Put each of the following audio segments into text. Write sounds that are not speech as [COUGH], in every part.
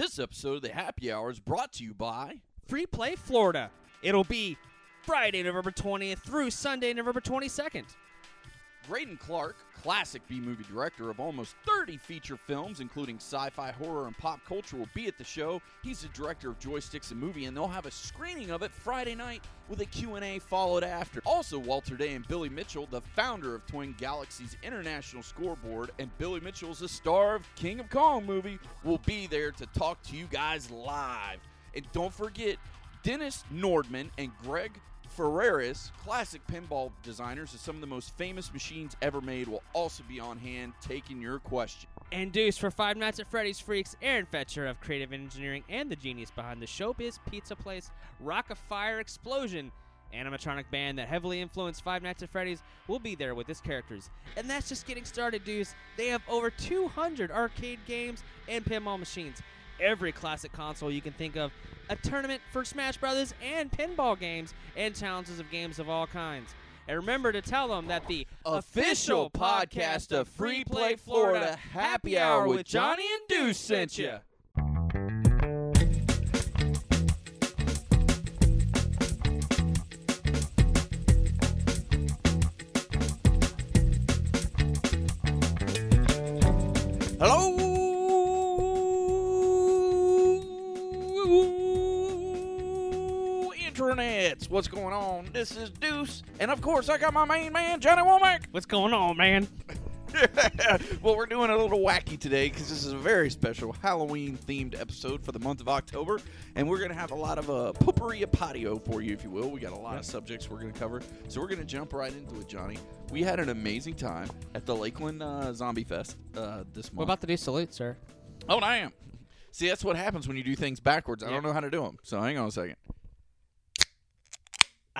This episode of the Happy Hour is brought to you by Free Play Florida. It'll be Friday, November 20th through Sunday, November 22nd. Greydon Clark, classic B movie director of almost 30 feature films, including sci fi, horror, and pop culture, will be at the show. He's the director of Joysticks and Movie, and they'll have a screening of it Friday night with a Q&A followed after. Also, Walter Day and Billy Mitchell, the founder of Twin Galaxies International Scoreboard, and Billy Mitchell's the star of King of Kong movie, will be there to talk to you guys live. And don't forget, Dennis Nordman and Greg Freres, classic pinball designers of some of the most famous machines ever made, will also be on hand taking your question. And Deuce for Five Nights at Freddy's Freaks, Aaron Fechter of Creative Engineering and the genius behind the Showbiz Pizza Place, Rock-afire Explosion, animatronic band that heavily influenced Five Nights at Freddy's, will be there with his characters. And that's just getting started, Deuce. They have over 200 arcade games and pinball machines. Every classic console you can think of, a tournament for Smash Brothers and pinball games, and challenges of games of all kinds. And remember to tell them that the Official podcast of Free Play Florida Happy Hour with Johnny and Deuce sent you. Hello, What's going on? This is Deuce, and of course, I got my main man, Johnny Womack. What's going on, man? [LAUGHS] well, we're doing a little wacky today because this is a very special Halloween themed episode for the month of October, and we're going to have a lot of uh, potpourri patio for you, if you will. We got a lot of subjects we're going to cover, so we're going to jump right into it, Johnny. We had an amazing time at the Lakeland uh, Zombie Fest uh, this month. We're about to do salute, sir. Oh, damn. See, that's what happens when you do things backwards. I Yeah. don't know how to do them, so hang on a second.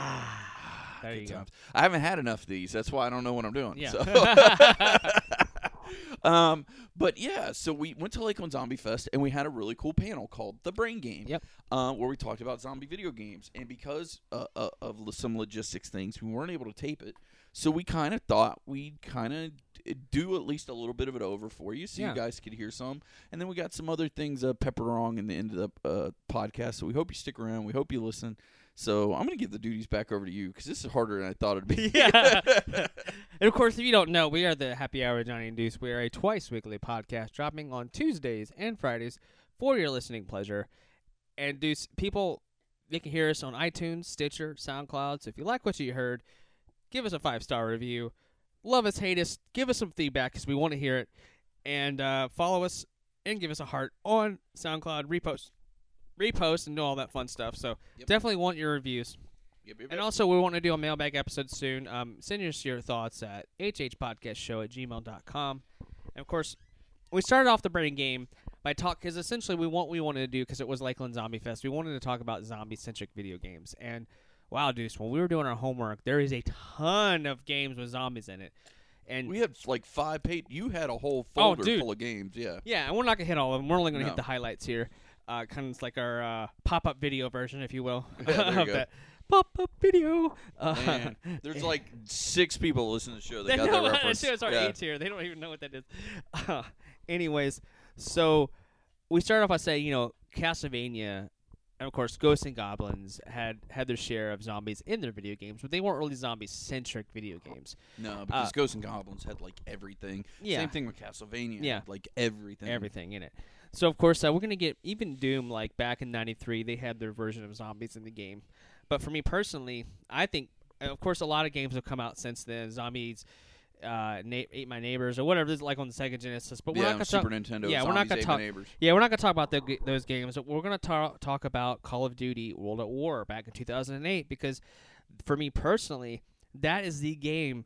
Ah, there you Good go. I haven't had enough of these. That's why I don't know what I'm doing. Yeah. So. [LAUGHS] [LAUGHS] um, but yeah, so we went to Lakeland Zombie Fest and we had a really cool panel called The Brain Game. Yep. Uh, where we talked about zombie video games, and because uh, uh, of some logistics things, we weren't able to tape it. So we kind of thought we'd kind of do at least a little bit of it over for you, so Yeah. you guys could hear some. And then we got some other things uh, peppered along in the end of the uh, podcast. So we hope you stick around. We hope you listen. So I'm gonna give the duties back over to you because this is harder than I thought it'd be. [LAUGHS] yeah. [LAUGHS] and of course, if you don't know, we are the Happy Hour Johnny and Deuce. We are a twice weekly podcast dropping on Tuesdays and Fridays for your listening pleasure. And Deuce, people, they can hear us on iTunes, Stitcher, SoundCloud. So if you like what you heard, give us a five star review. Love us, hate us, give us some feedback because we want to hear it. And uh, follow us and give us a heart on SoundCloud, repost, repost, and do all that fun stuff. So Yep. definitely want your reviews. Yep, yep, And also, we want to do a mailbag episode soon. Um, send us your thoughts at hhpodcastshow at gmail.com. And of course, we started off the brain game by talk because essentially we want we wanted to do because it was Lakeland Zombie Fest. We wanted to talk about zombie centric video games. And wow, Deuce, when we were doing our homework, there is a ton of games with zombies in it. And we had like five page. You had a whole Oh, folder dude. full of games. Yeah. yeah, and we're not gonna hit all of them. We're only gonna No. hit the highlights here. Uh, kind of like our uh, pop up video version, if you will. [LAUGHS] Yeah, there [LAUGHS] you of go. that pop up video. Uh, Man, there's like [LAUGHS] six people listening to the show that They got know that reference. shows our age here. They don't even know what that is. Anyways, so we started off by saying, you know, Castlevania, and of course, Ghosts and Goblins had had their share of zombies in their video games, but they weren't really zombie-centric video games. No, because Ghosts and Goblins had like everything. Uh, Yeah. Same thing with Castlevania. Yeah. like everything. Everything in it. So of course, uh, we're gonna get even Doom. Like back in '93, they had their version of zombies in the game. But for me personally, I think, of course, a lot of games have come out since then. Zombies. Uh, na- ate my neighbors or whatever. This is like on the Sega Genesis, but we're yeah, not gonna Super talk, Nintendo. yeah, we're not gonna talk- Yeah, we're not gonna talk about the, those games. But We're gonna ta- talk about Call of Duty World at War back in 2008 because, for me personally, that is the game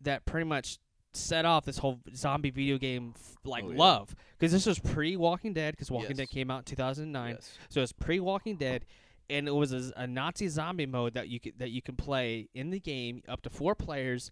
that pretty much set off this whole zombie video game f- like Oh, yeah. love because this was pre Walking Dead because Walking Yes. Dead came out in 2009, Yes. so it's pre Walking Dead. And it was a, a Nazi zombie mode that you could, that you can play in the game up to four players,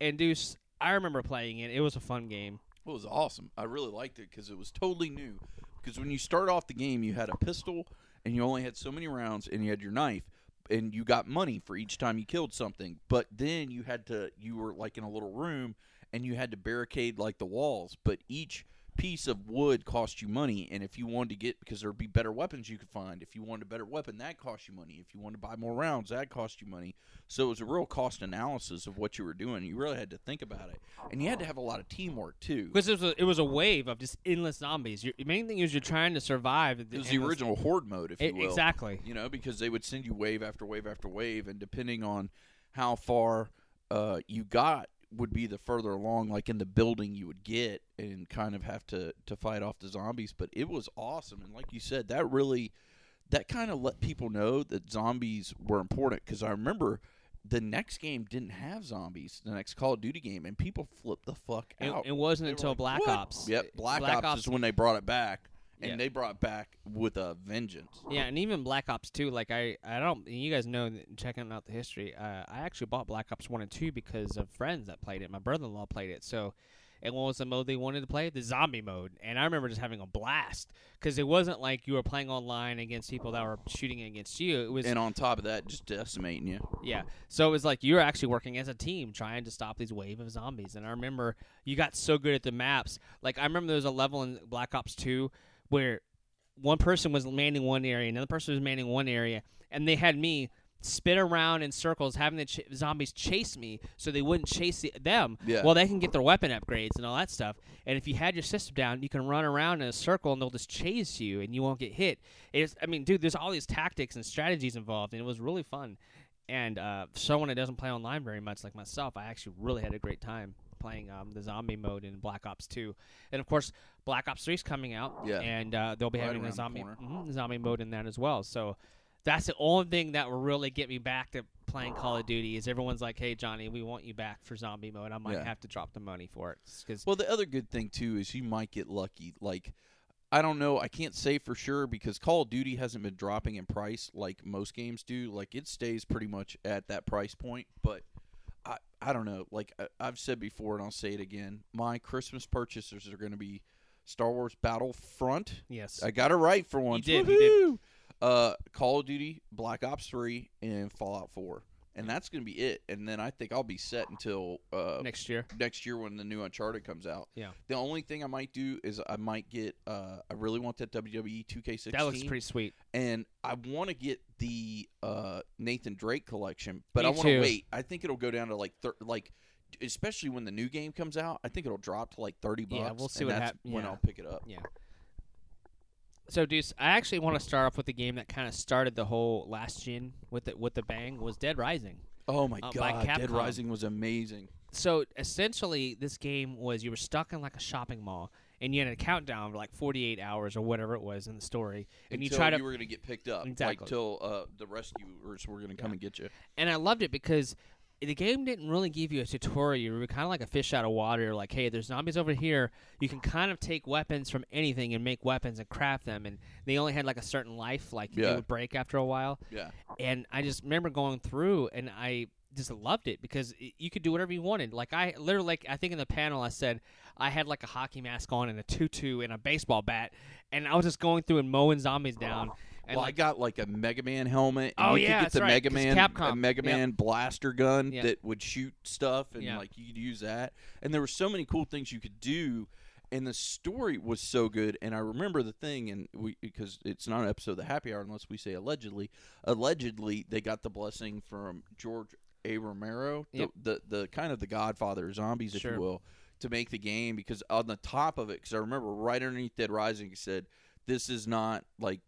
and Deuce. I remember playing it. It was a fun game. It was awesome. I really liked it because it was totally new. Because when you start off the game, you had a pistol and you only had so many rounds, and you had your knife, and you got money for each time you killed something. But then you had to, you were like in a little room, and you had to barricade like the walls. But each piece of wood cost you money, and if you wanted to get because there'd be better weapons you could find. If you wanted a better weapon, that cost you money. If you wanted to buy more rounds, that cost you money. So it was a real cost analysis of what you were doing. You really had to think about it, and you had to have a lot of teamwork too. Because it was a, it was a wave of just endless zombies. Your the main thing is you're trying to survive. It was the original horde mode, if you will. Exactly. You know, because they would send you wave after wave after wave, and depending on how far uh, you got, would be the further along, like in the building, you would get and kind of have to to fight off the zombies. But it was awesome, and like you said, that really that kind of let people know that zombies were important. Because I remember the next game didn't have zombies, the next Call of Duty game, and people flipped the fuck It, out. it wasn't They until like, Black "What?" Ops. Yep, Black, Black Ops, Ops- is when they brought it back, and Yeah. they brought back with a vengeance. Yeah, and even Black Ops 2, like I, I don't, you guys know, checking out the history, uh, I actually bought Black Ops 1 and 2 because of friends that played it. My brother-in-law played it, so, and what was the mode they wanted to play? The zombie mode. And I remember just having a blast because it wasn't like you were playing online against people that were shooting against you. It was, And on top of that, just decimating you. yeah. So it was like you were actually working as a team trying to stop these wave of zombies. And I remember you got so good at the maps. Like I remember there was a level in Black Ops 2 where one person was manning one area, another person was manning one area, and they had me spin around in circles, having the ch- zombies chase me so they wouldn't chase the- them. Yeah. Well, they can get their weapon upgrades and all that stuff. And if you had your system down, you can run around in a circle and they'll just chase you and you won't get hit. It's, I mean, dude, there's all these tactics and strategies involved, and it was really fun. And uh, someone that doesn't play online very much, like myself, I actually really had a great time playing um, the zombie mode in Black Ops 2. And of course, Black Ops 3 is coming out, Yeah. and uh, they'll be Right having a the zombie mhm, zombie mode in that as well. So that's the only thing that will really get me back to playing Call of Duty. Is everyone's like, "Hey, Johnny, we want you back for zombie mode." I might Yeah. have to drop the money for it because Well, the other good thing too is you might get lucky. Like, I don't know. I can't say for sure because Call of Duty hasn't been dropping in price like most games do. Like, it stays pretty much at that price point. But I, I don't know. Like I, I've said before, and I'll say it again. My Christmas purchases are going to be Star Wars Battlefront. yes, I got it right for once. did, you did. Uh, Call of Duty, Black Ops Three, and Fallout Four, and that's going to be it. And then I think I'll be set until uh, next year. next year when the new Uncharted comes out. Yeah. The only thing I might do is I might get. Uh, I really want that WWE 2K16. That looks pretty sweet. And I want to get the uh, Nathan Drake collection, but Me I want to wait. I think it'll go down to like thir- like. Especially when the new game comes out, I think it'll drop to like thirty bucks. Yeah, we'll see and what that's hap- when yeah. I'll pick it up. Yeah. So, Deuce, I actually want to start off with the game that kind of started the whole last gen with the with the bang was Dead Rising. Oh my Uh, god, Dead Rising was amazing. So essentially, this game was you were stuck in like a shopping mall, and you had a countdown of like 48 hours or whatever it was in the story, and you Until try to. you were gonna get picked up, Exactly. like till uh, the rescuers were gonna come Yeah. and get you. and I loved it because the game didn't really give you a tutorial. You were kind of like a fish out of water. Like, hey, there's zombies over here. You can kind of take weapons from anything and make weapons and craft them. And they only had like a certain life, like Yeah. it would break after a while. Yeah, and I just remember going through and I just loved it because you could do whatever you wanted. Like I literally, like I think in the panel I said I had like a hockey mask on and a tutu and a baseball bat, and I was just going through and mowing zombies down. And well, I got like a Mega Man helmet. And Oh, you yeah, could get that's the right, Mega Man, Capcom. a Mega Yep. Man blaster gun Yep. that would shoot stuff, and Yeah. like you could use that. And there were so many cool things you could do, and the story was so good. And I remember the thing, and we because it's not an episode of the Happy Hour unless we say allegedly. Allegedly, they got the blessing from George A. Romero, Yep. the, the the kind of the Godfather of zombies, if Sure. you will, to make the game. Because on the top of it, because I remember right underneath Dead Rising, it said this is not like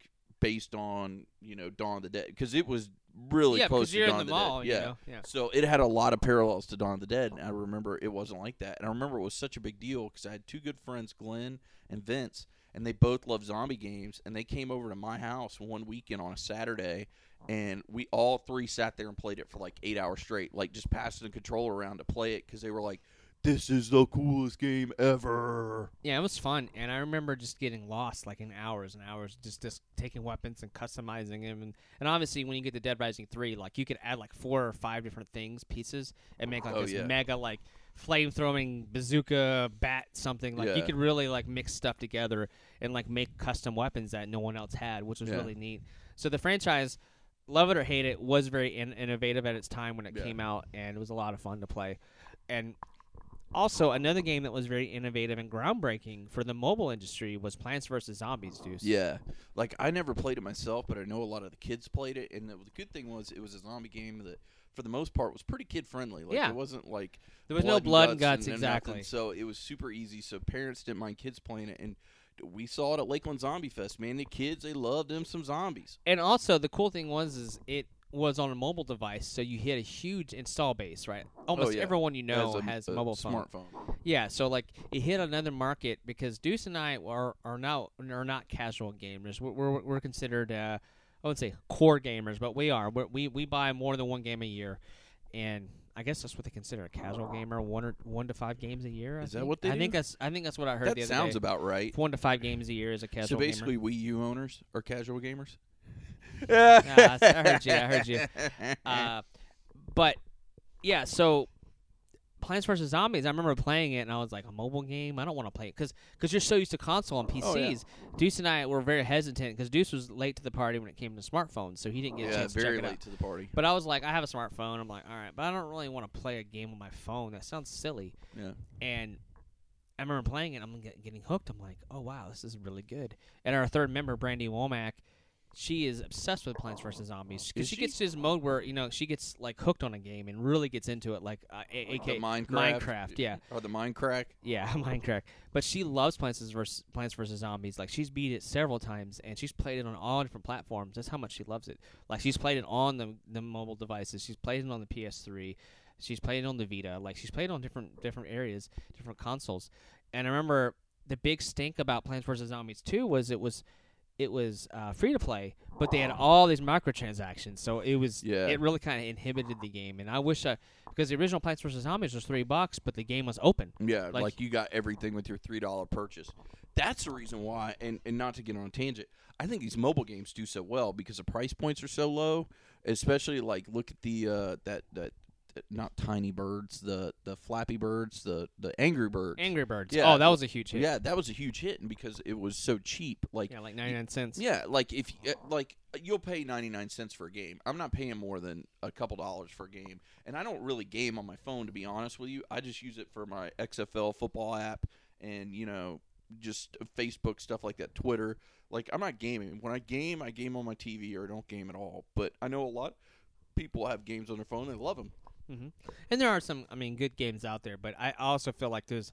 based on you know Dawn of the Dead because it was really yeah, close to you're Dawn in the of the mall. Dead. You Yeah. know? yeah. So it had a lot of parallels to Dawn of the Dead, and I remember it wasn't like that. And I remember it was such a big deal because I had two good friends, Glenn and Vince, and they both love zombie games. And they came over to my house one weekend on a Saturday, and we all three sat there and played it for like eight hours straight, like just passing the controller around to play it because they were like, "This is the coolest game ever." Yeah, it was fun, and I remember just getting lost like in hours and hours, just just taking weapons and customizing them, and and obviously when you get to Dead Rising three, like you could add like four or five different things, pieces, and make like Oh, this yeah. mega like flame throwing bazooka bat something. Like you could really like mix stuff together and like make custom weapons that no one else had, which was Yeah. really neat. So the franchise, love it or hate it, was very in- innovative at its time when it Yeah. came out, and it was a lot of fun to play, and Also, another game that was very innovative and groundbreaking for the mobile industry was Plants vs Zombies. Deuce. Yeah, like I never played it myself, but I know a lot of the kids played it, and the, the good thing was it was a zombie game that, for the most part, was pretty kid friendly. Like Yeah. it wasn't like There was no blood and guts, and- and nothing, exactly. so it was super easy. So parents didn't mind kids playing it, and we saw it at Lakeland Zombie Fest. Man, the kids they loved them some zombies. And also, the cool thing was is it was on a mobile device, so you hit a huge install base, right? Almost Oh, yeah. everyone you know As a, has a a mobile phone. smartphone. Yeah, so like it hit another market because Deuce and I are are now are not casual gamers. We're we're, we're considered uh, I would say core gamers, but we are. We're, we we buy more than one game a year, and I guess that's what they consider a casual gamer. One or one to five games a year. I Is that think. what they I think that's I think that's what I heard That the other sounds day. about right. one to five games a year is a casual gamer. So basically, Wii U owners are casual gamers. [LAUGHS] [LAUGHS] I heard you, I heard you. Uh, but yeah, so Plants vs Zombies. I remember playing it, and I was like, a mobile game. I don't want to play it because because you're so used to console and PCs. Oh, yeah. Deuce and I were very hesitant because Deuce was late to the party when it came to smartphones, so he didn't get a yeah, chance to very check it late out. to the party. But I was like, I have a smartphone. I'm like, all right, but I don't really want to play a game on my phone. That sounds silly. Yeah. And I remember playing it. I'm get, getting hooked. I'm like, oh wow, this is really good. And our third member, Brandy Womack, she is obsessed with Plants vs Zombies because she, she? gets to this mode where you know she gets like hooked on a game and really gets into it, like uh, a- Like AK Minecraft, Minecraft, yeah. or the Minecraft. yeah, [LAUGHS] Minecraft. But she loves Plants vs Plants vs Zombies. Like she's beat it several times, and she's played it on all different platforms. That's how much she loves it. Like she's played it on the the mobile devices. She's played it on the PS3. She's played it on the Vita. Like she's played it on different different areas, different consoles. And I remember the big stink about Plants vs Zombies 2 was it was it was uh, free to play, but they had all these microtransactions. So it was Yeah. it really kind of inhibited the game. And I wish I because the original Plants vs Zombies was three bucks, but the game was open. Yeah, Like- like, you got everything with your three dollar purchase. That's the reason why, and, and not to get on a tangent, I think these mobile games do so well because the price points are so low. Especially like look at the uh, that that that- not tiny birds, the the Flappy Birds, the the Angry Birds. Angry Birds. Yeah. Oh, that was a huge hit. Yeah, that was a huge hit, and because it was so cheap, like Yeah, like 99 cents. yeah, like if uh, like you'll pay 99 cents for a game. I'm not paying more than a couple dollars for a game. And I don't really game on my phone to be honest with you. I just use it for my XFL football app and you know just Facebook stuff like that, Twitter. Like I'm not gaming. When I game, I game on my TV or I don't game at all. But I know a lot of people have games on their phone and love them. Hmm And there are some, I mean, good games out there, but I also feel like there's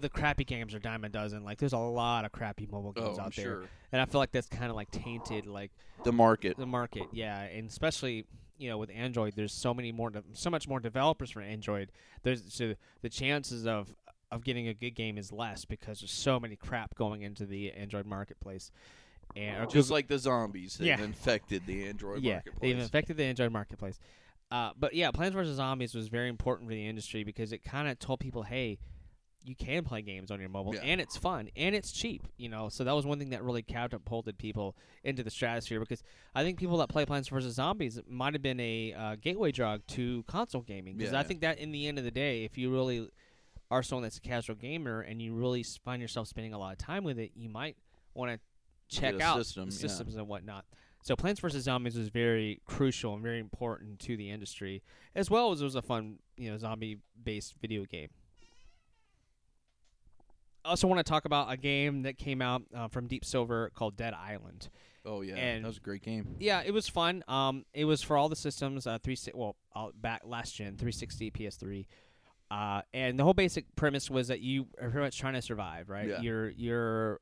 the crappy games are dime a dozen. Like there's a lot of crappy mobile games Oh, out there, sure. and I feel like that's kind of like tainted like The market. the market. Yeah, and especially you know with Android, there's so many more, de- so much more developers for Android. There's so the chances of of getting a good game is less because there's so many crap going into the Android marketplace. And Just Google- like the zombies, they've Yeah. infected the Android [LAUGHS] yeah, marketplace. they've infected the Android marketplace. Uh, but yeah, Plants vs Zombies was very important for the industry because it kind of told people, hey, you can play games on your mobile, Yeah. and it's fun and it's cheap. You know, so that was one thing that really catapulted people into the stratosphere because I think people that play Plants vs Zombies might have been a uh, gateway drug to console gaming because Yeah, I yeah. think that in the end of the day, if you really are someone that's a casual gamer and you really find yourself spending a lot of time with it, you might want to check out system, the yeah. systems and whatnot. So Plants vs Zombies was very crucial and very important to the industry, as well as it was a fun, you know, zombie-based video game. I also want to talk about a game that came out uh, from Deep Silver called Dead Island. Oh yeah, and- that was a great game. Yeah, it was fun. Um, it was for all the systems. Uh, three well, uh, back last gen, 360, PS3. Uh, and the whole basic premise was that you are pretty much trying to survive, right? Yeah. You're you're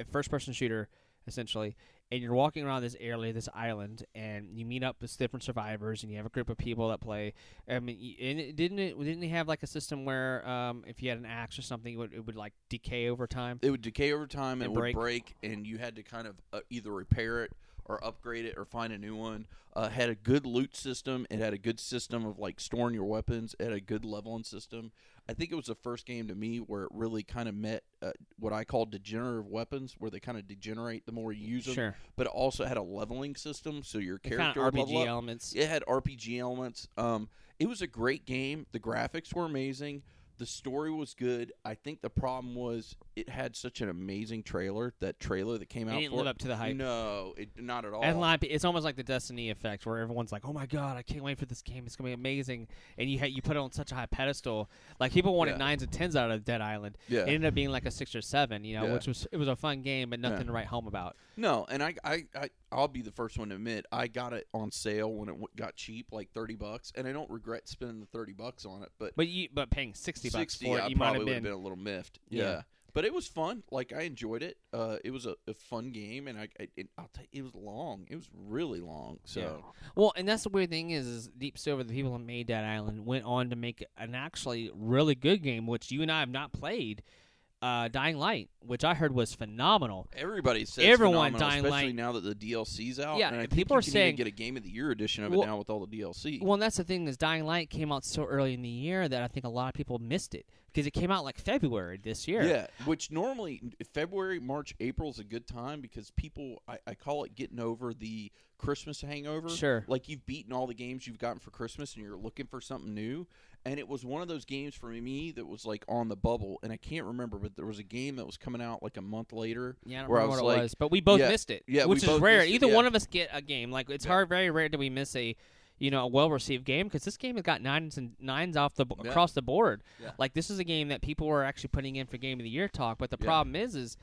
a first person shooter essentially, and you're walking around this area, this island, and you meet up with different survivors, and you have a group of people that play. I mean, and it, didn't it didn't it have like a system where um, if you had an axe or something, it would, it would like decay over time? It would decay over time. and It And would break. break, and you had to kind of uh, either repair it or upgrade it or find a new one. Uh, had a good loot system. It had a good system of like storing your weapons. It had a good leveling system. I think it was the first game to me where it really kind of met uh, what I call degenerative weapons, where they kind of degenerate the more you use them. Sure, But it also had a leveling system, so your kind character of RPG elements. It had RPG elements. Um, it was a great game. The graphics were amazing. The story was good. I think the problem was it had such an amazing trailer. That trailer that came It out didn't for live it. up to the hype. No, it not at all. And lot it's almost like the Destiny effect, where everyone's like, "Oh my god, I can't wait for this game! It's gonna be amazing!" And you ha- you put it on such a high pedestal. Like people wanted Yeah. nines and tens out of Dead Island. yeah. It ended up being like a six or seven, you know, Yeah. which was it was a fun game, but nothing Yeah. to write home about. No, and I, I, I, I'll be the first one to admit I got it on sale when it w- got cheap, like thirty bucks, and I don't regret spending the thirty bucks on it. But But you but paying sixty bucks 60, for it, I you might probably have would been. have been a little miffed. Yeah. Yeah. but it was fun. Like I enjoyed it. Uh, it was a, a fun game, and I, I it, I'll tell you, it was long. It was really long. So Well, and that's the weird thing is, is Deep Silver, the people that made Dead Island, went on to make an actually really good game, which you and I have not played. Uh, Dying Light, which I heard was phenomenal. everybody says Everyone phenomenal, Dying especially Light- now that the DLC's out. Yeah, and I and think people you are can saying- even get a game of the year edition of Well- it now with all the DLC. Well, and that's the thing is Dying Light came out so early in the year that I think a lot of people missed it because it came out like February this year. Yeah, which normally February, March, April is a good time because people, I, I call it getting over the Christmas hangover. Sure. Like you've beaten all the games you've gotten for Christmas and you're looking for something new. And it was one of those games for me that was like on the bubble. And I can't remember, but there was a game that was coming out like a month later. Yeah, I don't Where I was what it like- was, but we both Yeah, missed it. yeah, which is rare. it, Either yeah. one of us get a game. Like it's Yeah. hard, very rare that we miss a, you know, a well-received game because this game has got nines and nines off the across the board. Like this is a game that people were actually putting in for game of the year talk. But the problem is, is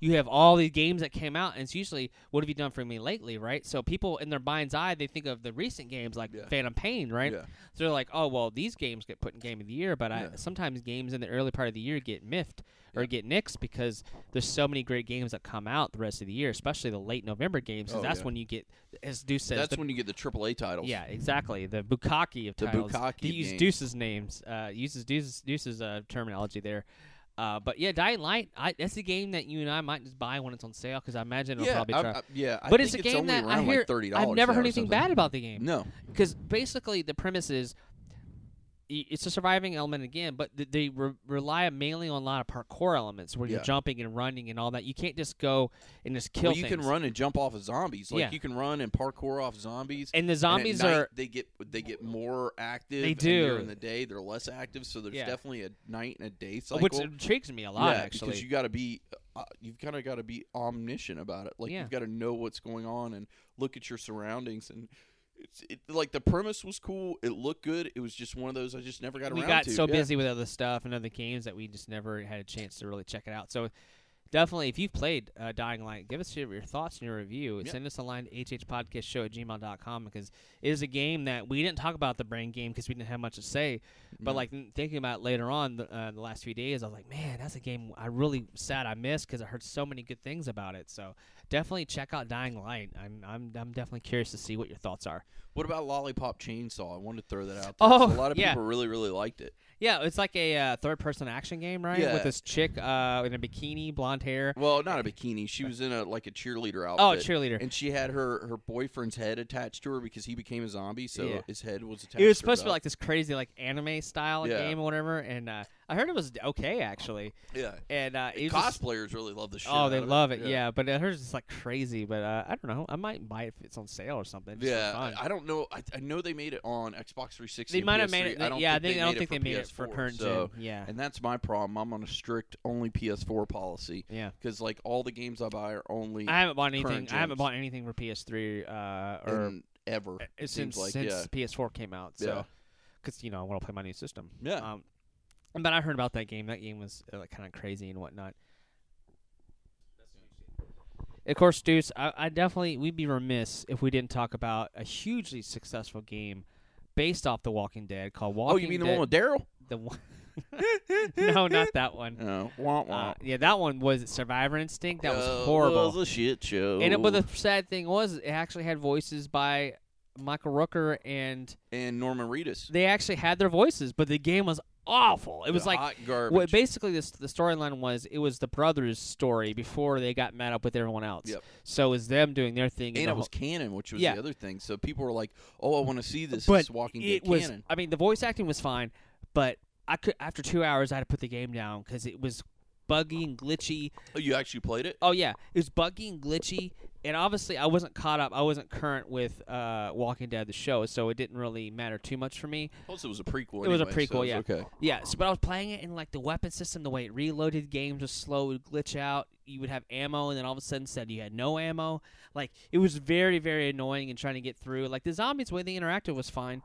you have all these games that came out, and it's usually what have you done for me lately, right? So people in their mind's eye, they think of the recent games like Yeah. Phantom Pain, right? Yeah. So they're like, oh well, these games get put in game of the year, but I, sometimes games in the early part of the year get miffed or Yeah. get nixed because there's so many great games that come out the rest of the year, especially the late November games. Oh, that's yeah. when you get, as Deuce says, That's the, when you get the AAA titles. yeah, exactly, the Bukaki of The titles. bukkake He of used. Deuce's names, uh, uses Deuce's, Deuce's uh, terminology there. Uh, but yeah, Dying Light, I, that's a game that you and I might just buy when it's on sale because I imagine it'll Yeah, probably I- try. I- yeah. I but think it's a game only that I hear. like $30 I've never heard anything bad about the game No. because basically the premise is it's a surviving element again, but they re- rely mainly on a lot of parkour elements where you're jumping and running and all that. You can't just go and just kill well, you things. can run and jump off of zombies. Like Yeah. you can run and parkour off zombies. and the And zombies night, are they get they get more active. They and do. during the day they're less active, so there's Yeah. definitely a night and a day cycle. which intrigues me a lot yeah, actually. because you got to be uh, you've kind of got to be omniscient about it. Like Yeah. you've got to know what's going on and look at your surroundings and. It, like the premise was cool. It looked good. It was just one of those I just never got around. we around got to. so Yeah. busy with other stuff and other games that we just never had a chance to really check it out. So definitely, if you've played uh, Dying Light, give us your, your thoughts and your review. Yeah. Send us a line to hhpodcastshow at gmail.com because it is a game that we didn't talk about the brain game because we didn't have much to say. But like thinking about later on the, uh, the last few days, I was like, man, that's a game I really sad I missed because I heard so many good things about it. So definitely check out Dying Light. I'm I'm I'm definitely curious to see what your thoughts are. What about Lollipop Chainsaw? I wanted to throw that out there. Oh, a lot of yeah. people really really liked it. Yeah, it's like a uh, third-person action game, right? Yeah. With this chick uh, in a bikini, blonde hair. Well, not a bikini. She was in a like a cheerleader outfit. Oh, a cheerleader. And she had her her boyfriend's head attached to her because he became a zombie, so Yeah. his head was attached. It was supposed to be like this crazy, like anime style Yeah. game or whatever, and uh, I heard it was okay actually. yeah. And uh, it was just- Cosplayers really love the show. oh, they love it, yeah. But I heard it's like crazy. But uh, I don't know. I might buy it if it's on sale or something. for Yeah. I, I don't know. I, I know they made it on Xbox 360. they might have made PS3. it. I don't yeah, think they, they I don't made think it they made it for PS4, current so- gen. Yeah, And that's my problem. I'm on a strict only PS4 policy yeah. because like all the games I buy are only I haven't bought anything. I haven't bought anything for PS3 uh, or ever. It since seems like since yeah, PS4 came out. So, Yeah. because you know I want to play my new system. yeah. Um, but I heard about that game. That game was uh, like kind of crazy and whatnot. Of course, Deuce, I, I definitely we'd be remiss if we didn't talk about a hugely successful game based off The Walking Dead called Walking oh, you mean the one with Daryl? the one? [LAUGHS] no, not that one. No, [LAUGHS] wah, wah. Uh, yeah, that one was Survival Instinct. That was horrible. Was a shit show. and it, but the sad thing was, it actually had voices by Michael Rooker, and and Norman Reedus. they actually had their voices, but the game was awful. It was like hot garbage. What basically this the storyline was it was the brothers' story before they got met up with everyone else. Yep. So it was them doing their thing. and the it was canon, which was Yeah. the other thing. So people were like, "Oh, I want to see this. but It's Walking it Dead was. canon." I mean, the voice acting was fine, but I could after two hours I had to put the game down because it was buggy and glitchy. Oh, you actually played it? Oh yeah, it was buggy and glitchy, and obviously I wasn't caught up. I wasn't current with uh, Walking Dead the show, so it didn't really matter too much for me. Plus, it was a prequel. It was a anyway, so prequel, it's yeah. Okay. Yeah, so, but I was playing it in like the weapon system, the way it reloaded games was slow, it would glitch out. You would have ammo, and then all of a sudden said you had no ammo. Like it was very, very annoying and trying to get through. Like the zombies, the way they interacted was fine,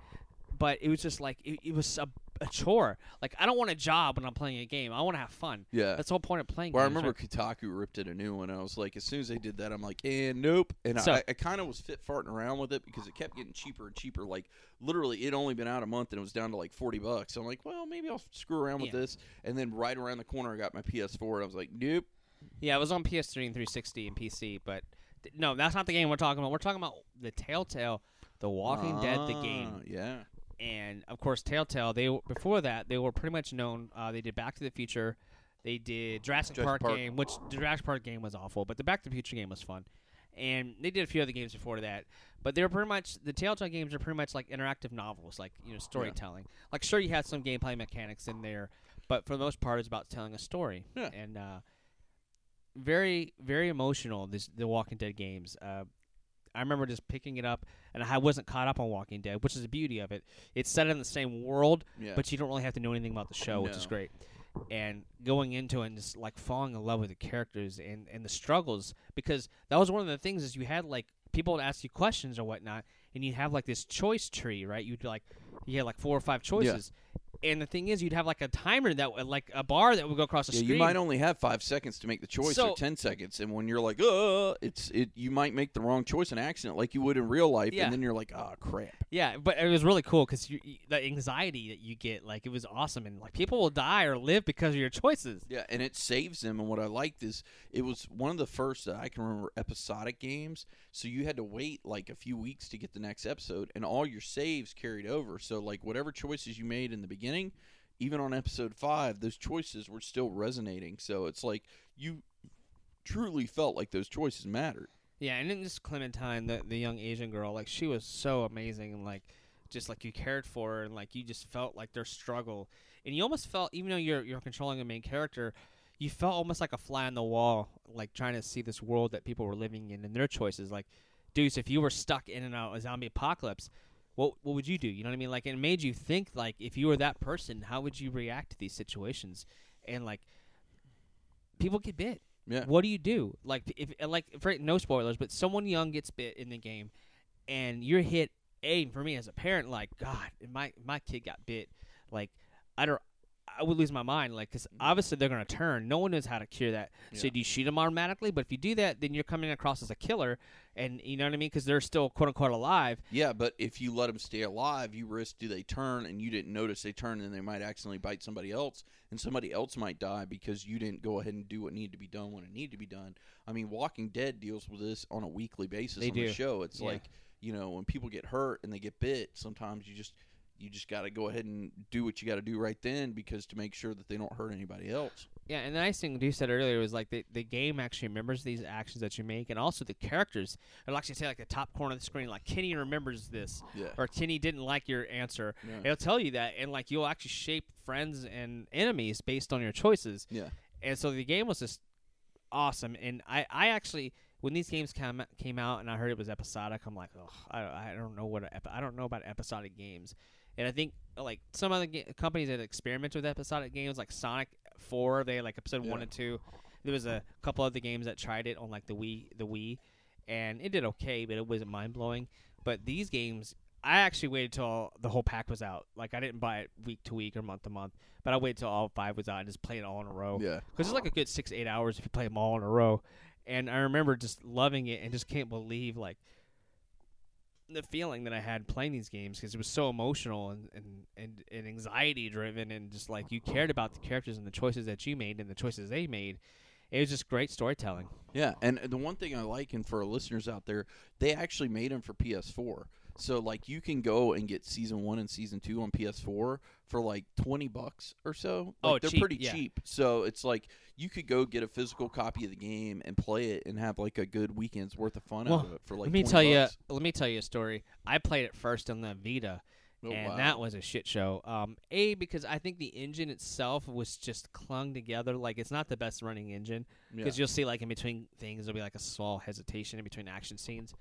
but it was just like it, it was a, a chore. Like I don't want a job when I'm playing a game. I want to have fun. Yeah. That's the whole point of playing. Well, I remember right? Kotaku ripped it a new one. I was like, as soon as they did that, I'm like, and nope. And So- I, I kind of was fit farting around with it because it kept getting cheaper and cheaper. Like literally, it only been out a month and it was down to like forty bucks. So I'm like, well, maybe I'll screw around with Yeah. this. And then right around the corner, I got my PS4, and I was like, nope. Yeah, it was on PS3 and 360 and PC, but th- no, that's not the game we're talking about. We're talking about the Telltale, The Walking Dead, the game. Ah, Yeah. And of course Telltale. They before that they were pretty much known. Uh, they did Back to the Future, they did Jurassic, Jurassic Park, Park. game, which the Jurassic Park game was awful, but the Back to the Future game was fun. And they did a few other games before that, but they were pretty much the Telltale games are pretty much like interactive novels, like you know storytelling. Like sure you had some gameplay mechanics in there, but for the most part it's about telling a story. Yeah. And uh, very very emotional. This the Walking Dead games. Uh, I remember just picking it up, and I wasn't caught up on Walking Dead, which is the beauty of it. It's set in the same world, Yeah. but you don't really have to know anything about the show, which is great. And going into it and just like falling in love with the characters and, and the struggles, because that was one of the things is you had like people would ask you questions or whatnot, and you'd have like this choice tree, right? You'd like you had like four or five choices. And the thing is, you'd have like a timer that would, like a bar that would go across the yeah, screen. you might only have five seconds to make the choice, So- or ten seconds, and when you're like, "uh," it's it, you might make the wrong choice in accident, like you would in real life, Yeah. and then you're like, "Ah, crap." Yeah, but it was really cool because the anxiety that you get, like, it was awesome, and like people will die or live because of your choices. Yeah, and it saves them. And what I liked is it was one of the first that I can remember episodic games. So you had to wait like a few weeks to get the next episode, and all your saves carried over. So like whatever choices you made in the beginning, even on episode five, those choices were still resonating. So it's like you truly felt like those choices mattered. Yeah, and then this Clementine, the the young Asian girl, like she was so amazing, and like just like you cared for her, and like you just felt like their struggle, and you almost felt, even though you're you're controlling a main character, you felt almost like a fly on the wall, like trying to see this world that people were living in and their choices. Like, dudes, if you were stuck in a, a zombie apocalypse, what what would you do? You know what I mean? Like, it made you think like if you were that person, how would you react to these situations? And like, people get bit. Yeah. What do you do? Like if like for, no spoilers, but someone young gets bit in the game, and you're hit. A for me as a parent, like God, my my kid got bit. Like I don't. I would lose my mind, like, because mm-hmm. obviously they're gonna turn. No one knows how to cure that. So do you shoot them automatically? But if you do that, then you're coming across as a killer, and you know what I mean? Because they're still quote unquote alive. Yeah, but if you let them stay alive, you risk do they turn and you didn't notice they turn and they might accidentally bite somebody else and somebody else might die because you didn't go ahead and do what needed to be done when it needed to be done. I mean, Walking Dead deals with this on a weekly basis They on do. the show. It's Yeah. like, you know, when people get hurt and they get bit, sometimes you just you just got to go ahead and do what you got to do right then because to make sure that they don't hurt anybody else. Yeah, and the nice thing you said earlier was like the, the game actually remembers these actions that you make, and also the characters. It'll actually say like the top corner of the screen, like Kenny remembers this, Yeah. or Kenny didn't like your answer. Yeah. It'll tell you that, and like you'll actually shape friends and enemies based on your choices. Yeah. And so the game was just awesome, and I, I actually when these games came came out and I heard it was episodic, I'm like, oh, I, I don't know what epi- I don't know about episodic games, and I think uh, like some other ga- companies that experimented with episodic games, like Sonic Four, they like episode one and two. There was a couple other games that tried it on like the Wii, the Wii, and it did okay, but it wasn't mind blowing. But these games, I actually waited till the whole pack was out. Like I didn't buy it week to week or month to month, but I waited till all five was out and just played it all in a row Yeah. because it's like a good six eight hours if you play them all in a row. And I remember just loving it and just can't believe like the feeling that I had playing these games because it was so emotional and, and, and, and anxiety driven and just like you cared about the characters and the choices that you made and the choices they made. It was just great storytelling. Yeah, and the one thing I like, and for listeners out there, they actually made them for PS4. So like you can go and get season one and season two on PS4 for like twenty bucks or so. Like, Oh, they're cheap, pretty yeah. cheap. So it's like you could go get a physical copy of the game and play it and have like a good weekend's worth of fun Well, out of it for like. let me 20 tell you. Let me tell you a story. I played it first on the Vita, Oh, and wow. that was a shit show. Um, a because I think the engine itself was just clung together. Like it's not the best running engine Yeah. because you'll see like in between things there'll be like a small hesitation in between action scenes.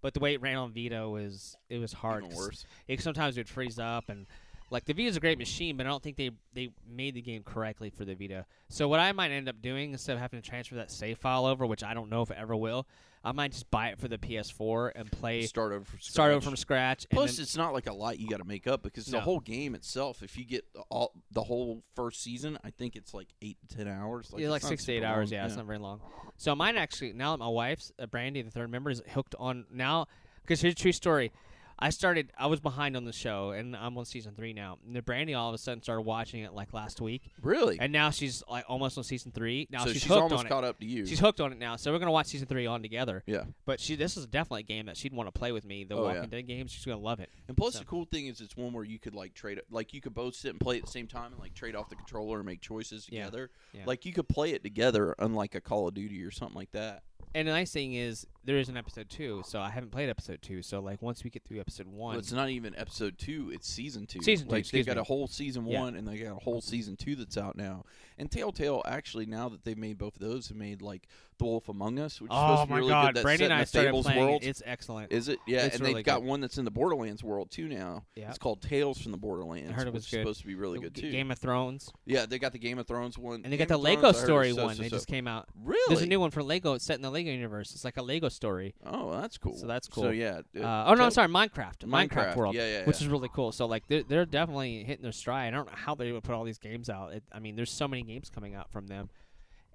But the way it ran on Vita was it was hard. Even worse. It sometimes would freeze up and like the Vita's a great machine, but I don't think they they made the game correctly for the Vita. So what I might end up doing instead of having to transfer that save file over, which I don't know if it ever will, I might just buy it for the PS4 and play Start over. From start over scratch. from scratch. and Plus, then- it's not like a lot you got to make up because the whole game itself. If you get all the whole first season, I think it's like eight to ten hours. Like yeah, like six to eight hours. long. Yeah, it's not very long. So mine actually now that my wife's uh, Brandy, the third member, is hooked on now. Because here's a true story. I started. I was behind on the show, and I'm on season three now. And the Brandy all of a sudden started watching it like last week, Really? and now she's like almost on season three. Now so she's, she's, hooked almost on it. caught up to you. She's hooked on it now, so we're gonna watch season three on together. yeah. But she, this is definitely a game that she'd want to play with me. The Oh, Walking yeah. Dead game, she's gonna love it. And plus, So- the cool thing is, it's one where you could like trade, like you could both sit and play at the same time and like trade off the controller and make choices Yeah. together. Yeah. Like you could play it together, unlike a Call of Duty or something like that. And the nice thing is there is an episode two, so I haven't played episode two. So like once we get through episode one, Well, it's not even episode two; it's season two. Season two, Like they've got me. a whole season Yeah. one, and they got a whole season two that's out now. And Telltale actually, now that they've made both of those, have made like The Wolf Among Us, which is oh supposed to be my really god, good. That's Brandy set and I the started Fables playing world. It's excellent. Is it? Yeah, It's and really they've got good. one that's in the Borderlands world too now. Yeah. It's called Tales from the Borderlands. I heard it was supposed to be really good too. Game of Thrones, yeah, they got the Game of Thrones one, and they Game got the Lego Story one. They just came out. really. There's a new one for Lego. It's set in the Lego universe. It's like a Lego story. Oh, that's cool. So that's cool. So yeah. Uh, oh no, I'm sorry, Minecraft. Minecraft, Minecraft, world, yeah, yeah, which yeah. is really cool. So like they're, they're definitely hitting their stride. I don't know how they would put all these games out. It, I mean, there's so many games coming out from them,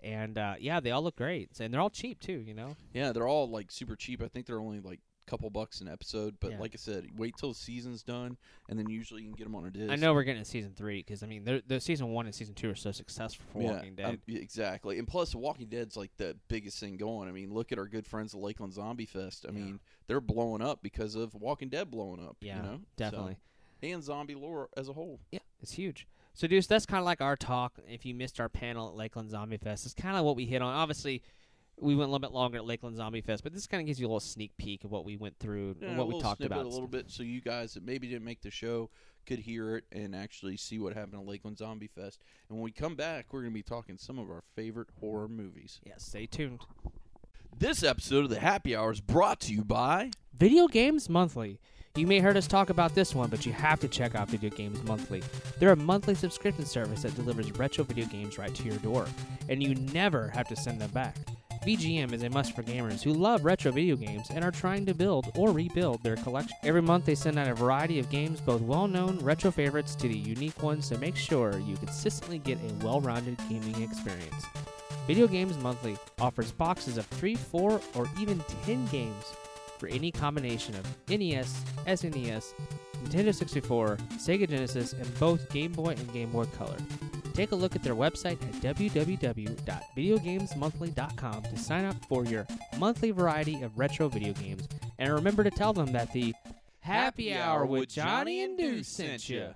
and uh, yeah, they all look great, and they're all cheap too. You know. Yeah, they're all like super cheap. I think they're only like couple bucks an episode. But Yeah. like I said, wait till the season's done, and then usually you can get them on a disc. I know we're getting to season three because I mean, the season one and season two are so successful for Yeah, Walking Dead. um, yeah, exactly. And plus, The Walking Dead's like the biggest thing going. I mean, look at our good friends at Lakeland Zombie Fest. I Yeah. mean, they're blowing up because of Walking Dead blowing up. yeah, you know? So- definitely. and zombie lore as a whole. Yeah, it's huge. So, Deuce, that's kind of like our talk. If you missed our panel at Lakeland Zombie Fest, it's kind of what we hit on. Obviously, we went a little bit longer at Lakeland Zombie Fest, but this kind of gives you a little sneak peek of what we went through Yeah, and what we talked about. a little bit, so you guys that maybe didn't make the show could hear it and actually see what happened at Lakeland Zombie Fest. And when we come back, we're going to be talking some of our favorite horror movies. Yeah, stay tuned. This episode of the Happy Hour is brought to you by. Video Games Monthly. You may heard us talk about this one, but you have to check out Video Games Monthly. They're a monthly subscription service that delivers retro video games right to your door, and you never have to send them back. VGM is a must for gamers who love retro video games and are trying to build or rebuild their collection. Every month, they send out a variety of games, both well known retro favorites to the unique ones, to make sure you consistently get a well rounded gaming experience. Video Games Monthly offers boxes of 3, 4, or even 10 games for any combination of NES, SNES, Nintendo 64, Sega Genesis, and both Game Boy and Game Boy Color. Take a look at their website at www.videogamesmonthly.com to sign up for your monthly variety of retro video games. And remember to tell them that the Happy Hour with Johnny and Deuce sent you.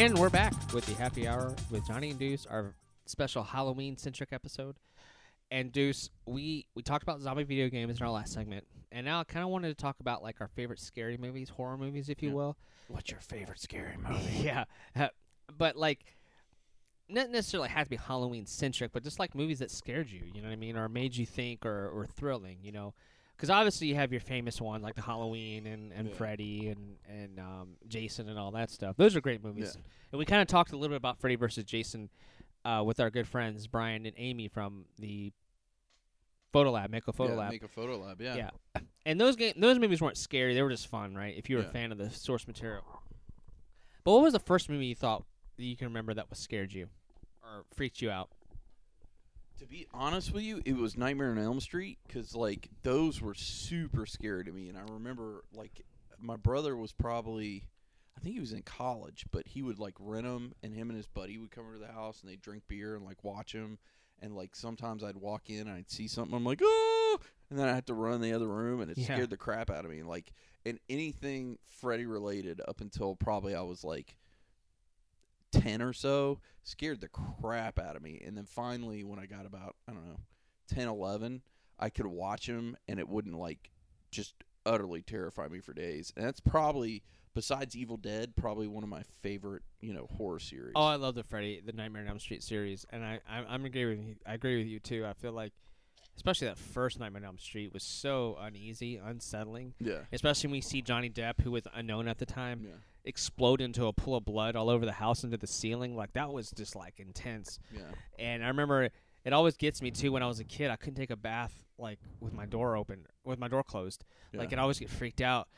And we're back with the Happy Hour with Johnny and Deuce, our special Halloween centric episode. And Deuce, we we talked about zombie video games in our last segment, and now I kind of wanted to talk about like our favorite scary movies, horror movies, if you Yeah. will. What's your favorite scary movie? [LAUGHS] yeah, uh, but like, not necessarily have to be Halloween centric, but just like movies that scared you, you know what I mean, or made you think, or or thrilling, you know. Because obviously you have your famous ones like the Halloween and, and Yeah. Freddy and and um, Jason and all that stuff. Those are great movies. Yeah. And we kind of talked a little bit about Freddy versus Jason uh, with our good friends Brian and Amy from the Photo Lab, Mako Photo yeah, Lab. Make a photo lab. Yeah. Yeah. And those game those movies weren't scary; they were just fun, right? If you were a fan of the source material. But what was the first movie you thought that you can remember that was scared you or freaked you out? To be honest with you, it was Nightmare on Elm Street because like those were super scary to me, and I remember like my brother was probably I think he was in college, but he would like rent them, and him and his buddy would come over to the house and they'd drink beer and like watch him. And like sometimes I'd walk in and I'd see something, I'm like, oh, and then I had to run in the other room, and it Yeah. scared the crap out of me. Like, and anything Freddy related up until probably I was like ten or so scared the crap out of me. And then finally, when I got about I don't know 10, 11, I could watch him, and it wouldn't like just utterly terrify me for days. And that's probably besides Evil Dead, probably one of my favorite you know horror series. Oh, I love the Freddy, the Nightmare on Elm Street series, and I, I I'm agree with you. I agree with you too. I feel like, especially that first Nightmare on Elm Street was so uneasy, unsettling. yeah, Especially when we see Johnny Depp, who was unknown at the time, yeah, explode into a pool of blood all over the house into the ceiling. Like that was just like intense. yeah, And I remember it always gets me too. When I was a kid, I couldn't take a bath like with my door open, with my door closed. Yeah. Like it always get freaked out,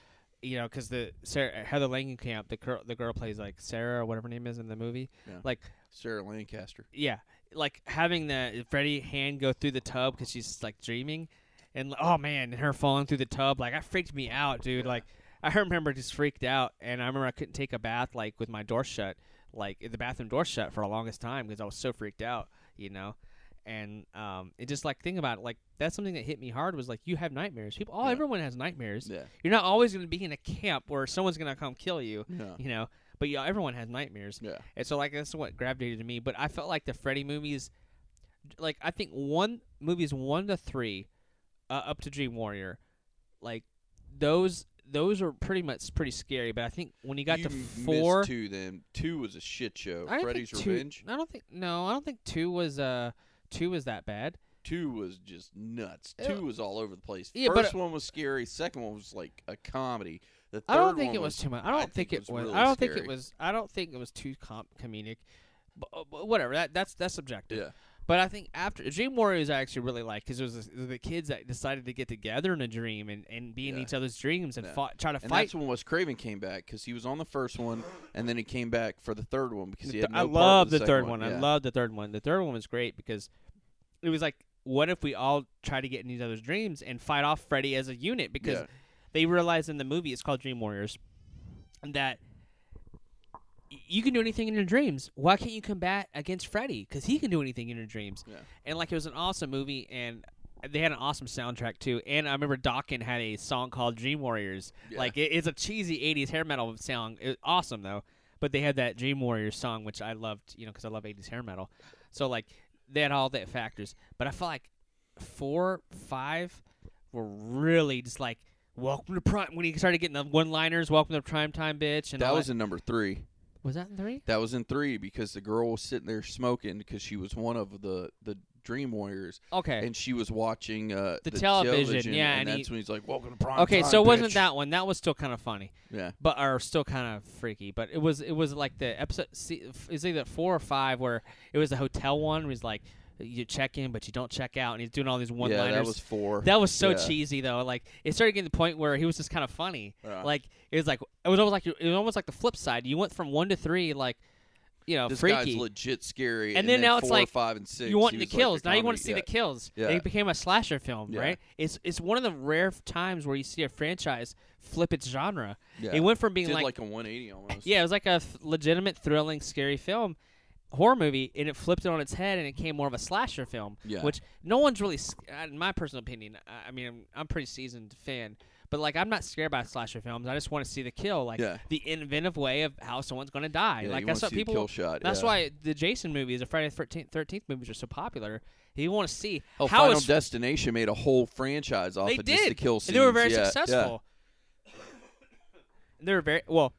you know, because the Sarah, Heather Langenkamp, the girl, the girl plays like Sarah or whatever her name is in the movie. Yeah. Like Sarah Lancaster. yeah, like having the Freddy hand go through the tub because she's like dreaming, and oh man, and her falling through the tub, like that freaked me out, dude. Yeah. Like I remember just freaked out, and I remember I couldn't take a bath like with my door shut, like the bathroom door shut for the longest time because I was so freaked out, you know. And um, it just like think about it, like that's something that hit me hard was like you have nightmares. People, oh, Yeah. everyone has nightmares. Yeah, You're not always going to be in a camp where someone's going to come kill you, yeah, you know. But yeah, everyone has nightmares. yeah. And so like that's what gravitated to me. But I felt like the Freddy movies, like I think one movies one to three, uh, up to Dream Warrior, like those those are pretty much pretty scary. But I think when you got you to four, two. Then two was a shit show. I Freddy's two, Revenge. I don't think no, I don't think two was uh two was that bad. Two was just nuts. Two was all over the place. Yeah, but- First one was scary. Second one was like a comedy. The I don't think one it was too much. I don't think, it was. really I don't think it was. I don't think it was too com- comedic. But, uh, but whatever. That that's that's subjective. Yeah, But I think after Dream Warriors, I actually really like because it was the, kids that decided to get together in a dream and, and be in Yeah. each other's dreams and Yeah. fought, try to and fight. that's when Wes Craven came back because he was on the first one, and then he came back for the third one because he had no I love the, the, third one. I Yeah. love the third one. The third one was great because it was like, what if we all try to get in each other's dreams and fight off Freddy as a unit? Because Yeah. They realized in the movie, it's called Dream Warriors, that you can do anything in your dreams. Why can't you combat against Freddy? Because he can do anything in your dreams. Yeah. And like it was an awesome movie, and they had an awesome soundtrack too. And I remember Dokken had a song called Dream Warriors. Yeah. Like it, it's a cheesy '80s hair metal song. It awesome though. But they had that Dream Warriors song, which I loved, you know, because I love '80s hair metal. So like they had all the factors. But I felt like four, five were really just like welcome to prime. When he started getting the one-liners, welcome to prime time, bitch, and that all was in number three. was that in three? That was in three because the girl was sitting there smoking because she was one of the the Dream Warriors, Okay. and she was watching uh, The television, yeah, and, and that's he- when he's like, "Welcome to prime Okay, time, so it wasn't that one. That was still kind of funny. Yeah, but are still kind of freaky. But it was it was like the episode. See, is either four or five where it was the hotel one. Where he's like, you check in, but you don't check out, and he's doing all these one liners. yeah, that was four. That was so Yeah. cheesy though. Like it started getting to the point where he was just kind of funny. Yeah. Like it was like it was almost like it was almost like the flip side. You went from one to three, like you know, this freaky. guy's legit scary. And then now it's like, five, and six. you want he the was like kills. now you want to see yeah. the kills. Yeah. It became a slasher film, Yeah. right? It's it's one of the rare times where you see a franchise flip its genre. Yeah. It went from being Did like like, a 180 almost. [LAUGHS] Yeah, it was like a legitimate, thrilling, scary film, horror movie, and it flipped it on its head and it became more of a slasher film. Yeah. Which no one's really, uh, in my personal opinion. I, I mean, I'm, I'm a pretty seasoned fan, but like I'm not scared by slasher films. I just want to see the kill, like Yeah. the inventive way of how someone's going to die. Yeah, like that's what people. kill shot. That's yeah. why the Jason movies, the Friday the 13th, 13th movies are so popular. You want to see Hell, how Final Destination made a whole franchise off they of did, just the kill and they were very successful. They were very well.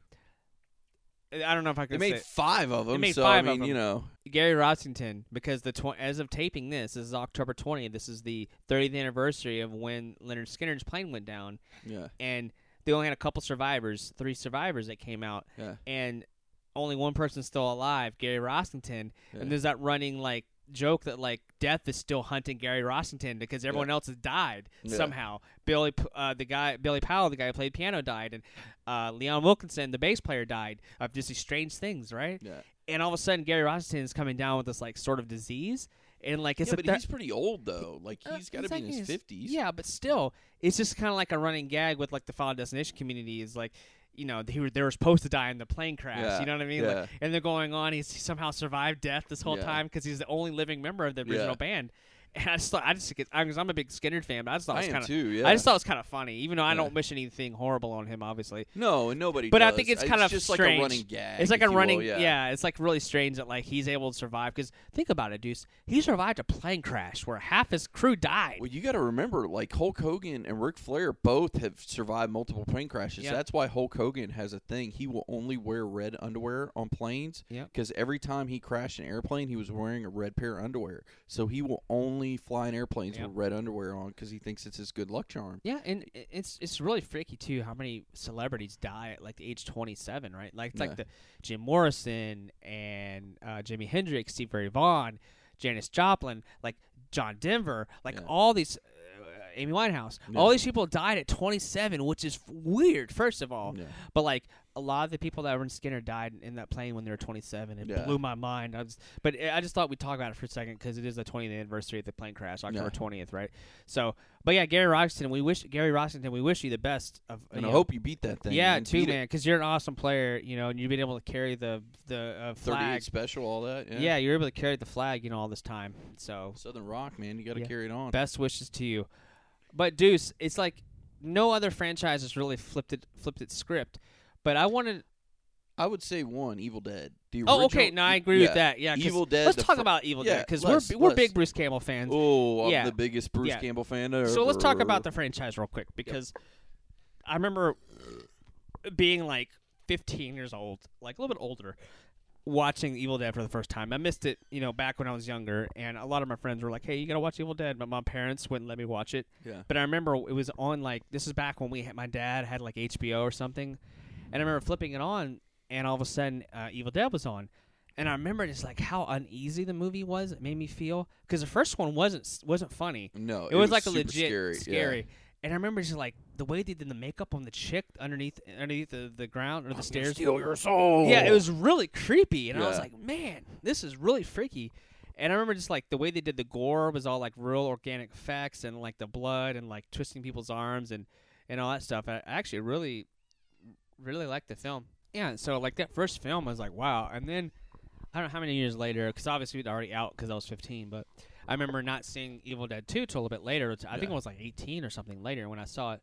I don't know if I They can made say five of them. made so five I of mean, you know, Gary Rossington because the tw- as of taping this, this is October 20th. This is the 30th anniversary of when Lynyrd Skynyrd's plane went down, yeah, and they only had a couple survivors, three survivors that came out, yeah, and only one person's still alive, Gary Rossington. yeah. And there's that running like joke that like death is still hunting Gary Rossington because everyone else has died Yeah. somehow. Billy, uh, the guy, Billy Powell, the guy who played piano, died, and uh, Leon Wilkeson, the bass player, died of just these strange things, right? yeah. and all of a sudden Gary Rossington is coming down with this like sort of disease, and like it's yeah, but thir- he's pretty old though. Like uh, he's got to be like in his fifties. Yeah, but still, it's just kind of like a running gag with like the Final Destination community is like you know they were they were supposed to die in the plane crash. Yeah, You know what I mean? yeah. Like, and they're going on. He's he somehow survived death this whole Yeah. time because he's the only living member of the original band. And I just thought I just because I'm a big Skynyrd fan, but I just thought I it was kind of. Yeah. I just thought it was kind of funny, even though I Yeah. don't wish anything horrible on him, obviously. no, nobody. But I think it's kind of just strange. like a running gag. It's like a you will, running, yeah. It's like really strange that like he's able to survive. Because think about it, Deuce. He survived a plane crash where half his crew died. Well, you got to remember, like Hulk Hogan and Ric Flair both have survived multiple plane crashes. Yep. That's why Hulk Hogan has a thing. He will only wear red underwear on planes. Yep. Because every time he crashed an airplane, he was wearing a red pair of underwear. So he will only fly in airplanes Yep. with red underwear on because he thinks it's his good luck charm. Yeah, and it's it's really freaky too how many celebrities die at like the age 27, right? Like it's Yeah. like the Jim Morrison and uh, Jimi Hendrix, Stevie Ray Vaughan, Janis Joplin, like John Denver, like Yeah. all these. Uh, Amy Winehouse. Yeah. All these people died at 27, which is f- weird. First of all, Yeah. but like a lot of the people that were in Skynyrd died in that plane when they were 27. It Yeah. blew my mind. I was, but I just thought we'd talk about it for a second because it is the 20th anniversary of the plane crash, October Yeah. 20th, right? So, but yeah, Gary Roxton, we wish Gary Rossington, we wish you the best of. And you I know, hope you beat that thing. yeah, man. too, man, because you're an awesome player, you know, and you've been able to carry the the uh, 38 flag. special, all that. Yeah. Yeah. you're able to carry the flag, you know, all this time. So, Southern Rock, man. You got to Yeah. carry it on. best wishes to you. But Deuce, it's like no other franchise has really flipped it flipped its script. But I wanted I would say one, Evil Dead. The Oh, okay. original- No, I agree yeah. with that. Yeah, Evil Dead. Let's talk fir- about Evil yeah, Dead because we're we're let's. big Bruce Campbell fans. Oh, I'm Yeah. the biggest Bruce Yeah. Campbell fan ever. so let's talk about the franchise real quick because I remember being like 15 years old, like a little bit older, watching Evil Dead for the first time. I missed it, you know, back when I was younger, and a lot of my friends were like, "Hey, you gotta watch Evil Dead," but my parents wouldn't let me watch it. Yeah. But I remember it was on like this is back when we had, my dad had like HBO or something, and I remember flipping it on, and all of a sudden uh, Evil Dead was on, and I remember just like how uneasy the movie was. It made me feel because the first one wasn't wasn't funny. No, It, was, like a legit scary. yeah. And I remember just like the way they did the makeup on the chick underneath underneath the, the ground or the stairs. Steal your soul. Yeah, it was really creepy, and I was like, man, this is really freaky. And I remember just like the way they did the gore was all like real organic effects and like the blood and like twisting people's arms and and all that stuff. I actually really really liked the film. Yeah, so like that first film I was like, wow. And then I don't know how many years later, because obviously it was already out because I was 15, but I remember not seeing Evil Dead 2 till a bit later. It's- I think Yeah. it was like 18 or something later when I saw it.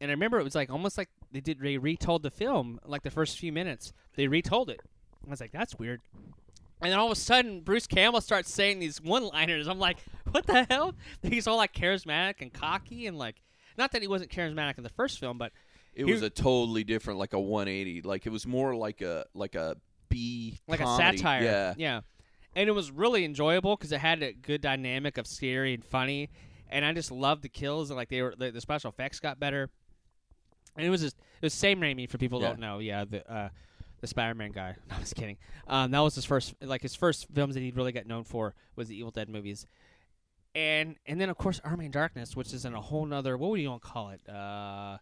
And I remember it was like almost like they did they retold the film like the first few minutes. They retold it. I was like, that's weird. And then all of a sudden, Bruce Campbell starts saying these one-liners. I'm like, what the hell? [LAUGHS] He's all like charismatic and cocky and like, not that he wasn't charismatic in the first film, but It He- was a totally different, like a 180. Like it was more like a like a B like comedy. a satire. Yeah, yeah. And it was really enjoyable because it had a good dynamic of scary and funny, and I just loved the kills and like they were the, the special effects got better, and it was just it was Sam Raimi for people Yeah. don't know. Yeah, the uh, the Spider-Man guy. [LAUGHS] No, I was kidding. Um, that was his first like his first films that he really got known for was the Evil Dead movies. And and then of course Army of Darkness, which is in a whole nother what would you want to call it? Uh,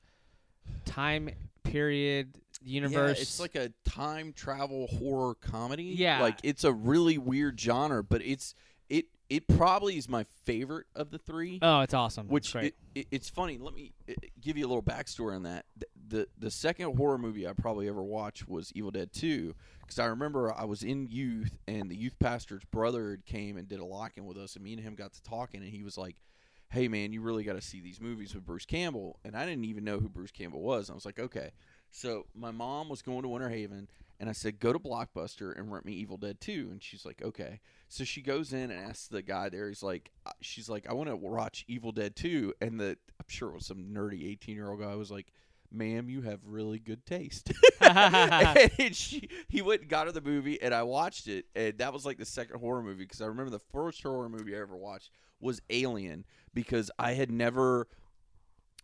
time period universe. Yeah, it's like a time travel horror comedy. Yeah. like it's a really weird genre, but it's it it probably is my favorite of the three. oh, it's awesome. Which it, it, it's funny. Let me uh, give you a little backstory on that. The, the the second horror movie I probably ever watched was Evil Dead Two, because I remember I was in youth and the youth pastor's brother came and did a lock-in with us, and me and him got to talking, and he was like, "Hey man, you really got to see these movies with Bruce Campbell," and I didn't even know who Bruce Campbell was. I was like, "Okay." So my mom was going to Winter Haven, and I said, "Go to Blockbuster and rent me Evil Dead 2." And she's like, "Okay." So she goes in and asks the guy there. He's like, uh, "She's like, I want to watch Evil Dead 2." And the I'm sure it was some nerdy 18 year old guy was like, "Ma'am, you have really good taste." [LAUGHS] [LAUGHS] and she, he went and got her the movie, and I watched it, and that was like the second horror movie because I remember the first horror movie I ever watched was Alien because I had never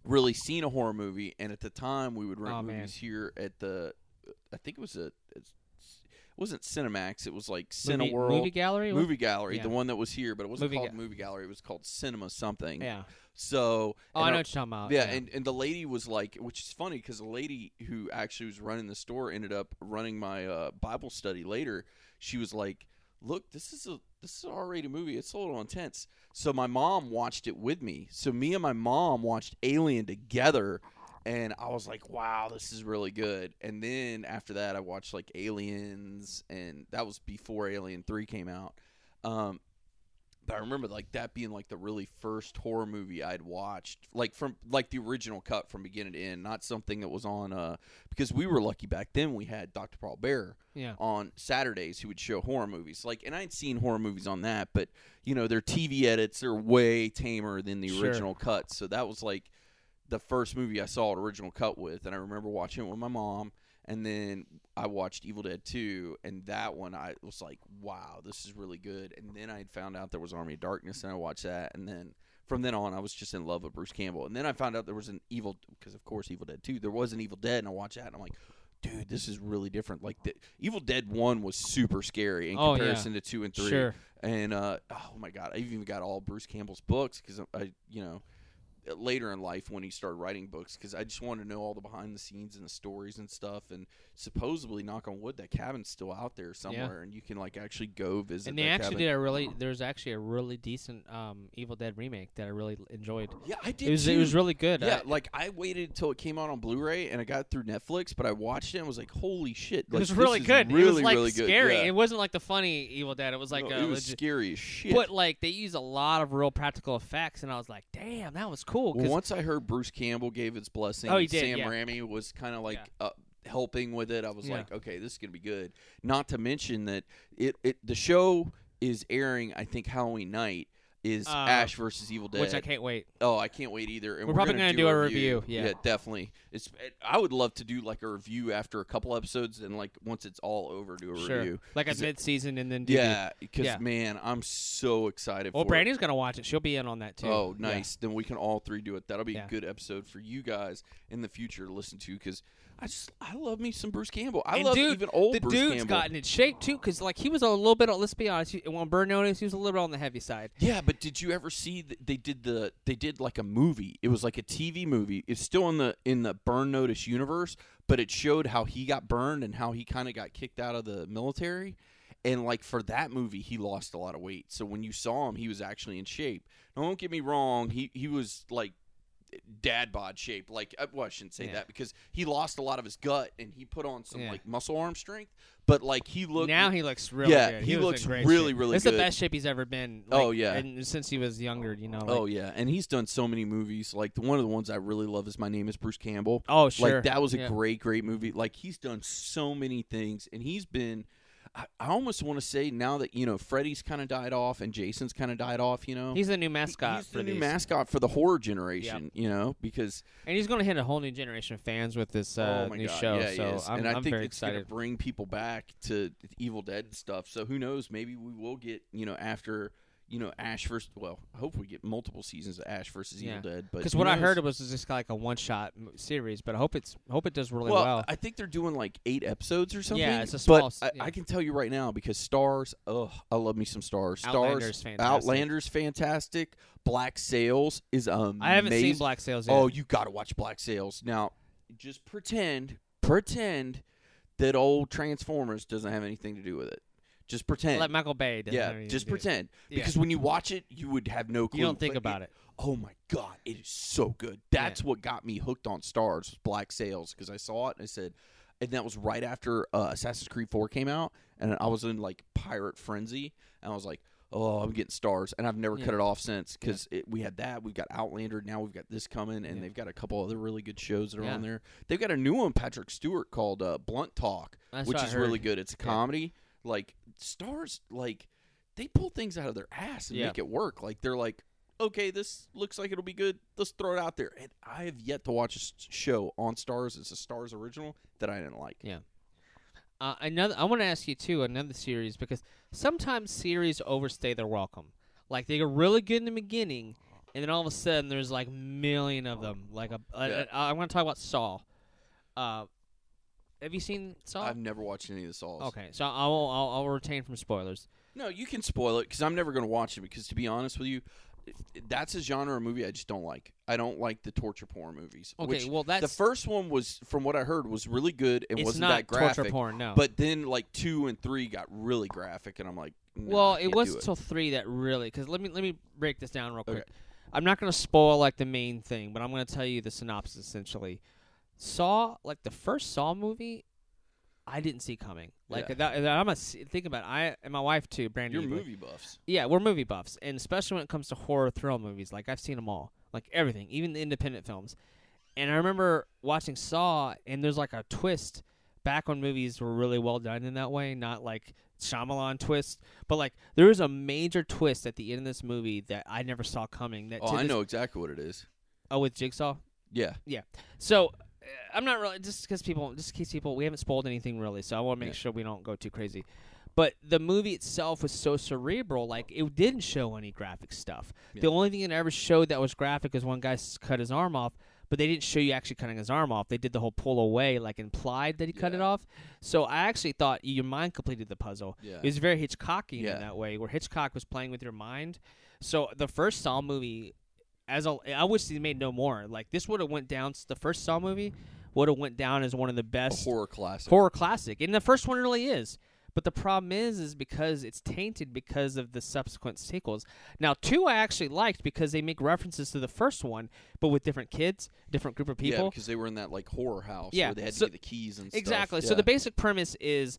really seen a horror movie, and at the time we would rent Oh, man. movies here at the, I think it was a, it wasn't Cinemax, it was like movie, Cineworld. movie gallery. What- Movie Gallery, Yeah. the one that was here, but it wasn't Movie called Ga- Movie Gallery. It was called Cinema something. Yeah. So, Oh, I know I- what you're talking about. yeah, and, and the lady was like, which is funny because the lady who actually was running the store ended up running my uh, Bible study later. She was like, "Look, this is a this is an R-rated movie. It's a little intense." So my mom watched it with me. So me and my mom watched Alien together, and I was like, "Wow, this is really good." And then after that, I watched like Aliens, and that was before Alien Three came out. Um, but I remember like that being like the really first horror movie I'd watched, like from like the original cut from beginning to end, not something that was on. Uh, because we were lucky back then, we had Dr. Paul Bearer Yeah. on Saturdays who would show horror movies. Like, and I'd seen horror movies on that, but you know, their TV edits are way tamer than the Sure. original cuts. So that was like the first movie I saw an original cut with, and I remember watching it with my mom. And then I watched Evil Dead 2, and that one I was like, wow, this is really good. And then I had found out there was Army of Darkness, and I watched that. And then from then on, I was just in love with Bruce Campbell. And then I found out there was an Evil, because of course, Evil Dead 2, there was an Evil Dead, and I watched that, and I'm like, dude, this is really different. Like, the Evil Dead 1 was super scary in Oh, yeah. comparison to 2 and 3 Sure. and uh, oh my god, I even got all Bruce Campbell's books because I, you know, later in life when he started writing books because I just wanted to know all the behind the scenes and the stories and stuff. And supposedly, knock on wood, that cabin's still out there somewhere, and you can like actually go visit. And they actually cabin. did a really. There's actually a really decent um, Evil Dead remake that I really enjoyed. Yeah, I did. It was too. it was really good. Yeah, I- like I waited until it came out on Blu-ray and I got it through Netflix, but I watched it and was like, "Holy shit!" it was really good. Really, it was like really good. scary. Yeah. It wasn't like the funny Evil Dead. It was like No, a it was legit- scary as shit. But like they use a lot of real practical effects, and I was like, "Damn, that was cool." Well, 'cause- once I heard Bruce Campbell gave his blessing, Oh, he did, Sam yeah. Raimi was kind of like uh, helping with it. I was Yeah. like, okay, this is gonna be good. Not to mention that it, it the show is airing. I think Halloween night is Uh, Ash versus Evil Dead. which I can't wait. Oh, I can't wait either. And We're we're, probably gonna, gonna do, do a review. review, yeah. definitely. It's. I would love to do like a review after a couple episodes, and like once it's all over, do a Sure, review. like a mid-season, and then do Yeah, because Yeah. man, I'm so excited. Well, for it. Brandy's gonna watch it. She'll be in on that too. Oh, Yeah. nice. Then we can all three do it. That'll be Yeah. a good episode for you guys in the future to listen to because I just I love me some Bruce Campbell. I And love dude, even old the Bruce dude's Campbell. gotten in shape too, because like he was a little bit. Let's be honest. he- When Burn Notice, he was a little bit on the heavy side. yeah, but did you ever see that they did the they did like a movie? It was like a TV movie. It's still in the in the Burn Notice universe, but it showed how he got burned and how he kind of got kicked out of the military. And like for that movie, he lost a lot of weight. So when you saw him, he was actually in shape. Now, don't get me wrong. He he was like dad bod shape. Like uh, well, I shouldn't say Yeah. that because he lost a lot of his gut and he put on some Yeah. like muscle arm strength. But like he looked now he looks really Yeah, good. he in looks really, shape. really It's good. the best shape he's ever been. Oh, yeah. and since he was younger, you know. Like, Oh yeah, and he's done so many movies. Like the, one of the ones I really love is My Name Is Bruce Campbell. oh sure. Like that was a Yeah. great, great movie. Like he's done so many things, and he's been. I, I almost want to say now that you know Freddy's kind of died off and Jason's kind of died off. You know, He's the new mascot he's for the new these. mascot for the horror generation. You know, because and he's going to hit a whole new generation of fans with this uh, oh new god, show. yeah, so. I'm, and I I'm think very it's gonna bring people back to Evil Dead and stuff. So who knows? Maybe we will get you know after you know Ash versus. Well, I hope we get multiple seasons of Ash versus Yeah. Evil Dead. But Because what I heard it was just like a one shot series, but I hope it's hope it does really well, well. I think they're doing like eight episodes or something. Yeah, it's a small But I, yeah. I can tell you right now because Starz, ugh, I love me some Starz. Starz, Outlander's fantastic. Outlander's fantastic. Black Sails is um. I haven't seen Black Sails yet. Oh, you got to watch Black Sails now. Just pretend, pretend that old Transformers doesn't have anything to do with it. Just pretend. Let Michael Bay. yeah, just do. pretend. Yeah. Because when you watch it, you would have no clue. You don't think But about it. Oh my god, it is so good. That's what got me hooked on Starz, was Black Sails, because I saw it and I said, and that was right after uh, Assassin's Creed 4 came out, and I was in like pirate frenzy, and I was like, oh, I'm getting Starz, and I've never Yeah. cut it off since because we had that, we've got Outlander, now we've got this coming, and Yeah. they've got a couple other really good shows that are Yeah. on there. They've got a new one, Patrick Stewart, called uh, Blunt Talk, That's which what I is really good. It's a Yeah. comedy. Like Starz, like they pull things out of their ass and Yeah. make it work. Like they're like, okay, this looks like it'll be good. Let's throw it out there. And I have yet to watch a show on Starz. It's a Starz original that I didn't like. Yeah. Uh, another, I want to ask you too another series because sometimes series overstay their welcome. Like they get really good in the beginning, and then all of a sudden there's like million of them. Like a, Yeah. I want to talk about Saw. Uh, have you seen Saw? I've never watched any of the Saws. okay, so I will I'll, I'll retain from spoilers. No, you can spoil it because I'm never going to watch it. Because to be honest with you, that's a genre of movie I just don't like. I don't like the torture porn movies. Okay, which well that's the first one was, from what I heard, was really good and it's wasn't not that graphic. torture porn. No, But then like two and three got really graphic, and I'm like, well, it was until three that really because let me let me break this down real quick. Okay. I'm not going to spoil like the main thing, but I'm going to tell you the synopsis essentially. Saw like the first Saw movie, I didn't see coming. Like Yeah. that, that- I'm a think about it. I and my wife too, Brandy. You're movie buffs. Yeah, we're movie buffs, and especially when it comes to horror thrill movies, like I've seen them all, like everything, even the independent films. And I remember watching Saw, and there's like a twist back when movies were really well done in that way, not like Shyamalan twist, but like there was a major twist at the end of this movie that I never saw coming. That Oh, I this- know exactly what it is. Oh, with Jigsaw. Yeah. Yeah. So I'm not really just because people, just in case people, we haven't spoiled anything really. So I want to make Yeah. sure we don't go too crazy. But the movie itself was so cerebral, like it didn't show any graphic stuff. The only thing it ever showed that was graphic is one guy cut his arm off, but they didn't show you actually cutting his arm off. They did the whole pull away, like implied that he cut it off. So I actually thought your mind completed the puzzle. Yeah. It was very Hitchcockian Yeah. in that way, where Hitchcock was playing with your mind. So the first Saw movie, as a, I wish they made no more. Like this would have went down. The first Saw movie would have went down as one of the A best horror classic. horror classic, and the first one really is. But the problem is, is because it's tainted because of the subsequent sequels. Now, two I actually liked because they make references to the first one, but with different kids, different group of people. Yeah, because they were in that like horror house Yeah, where they had so- to get the keys and stuff. exactly. So the basic premise is,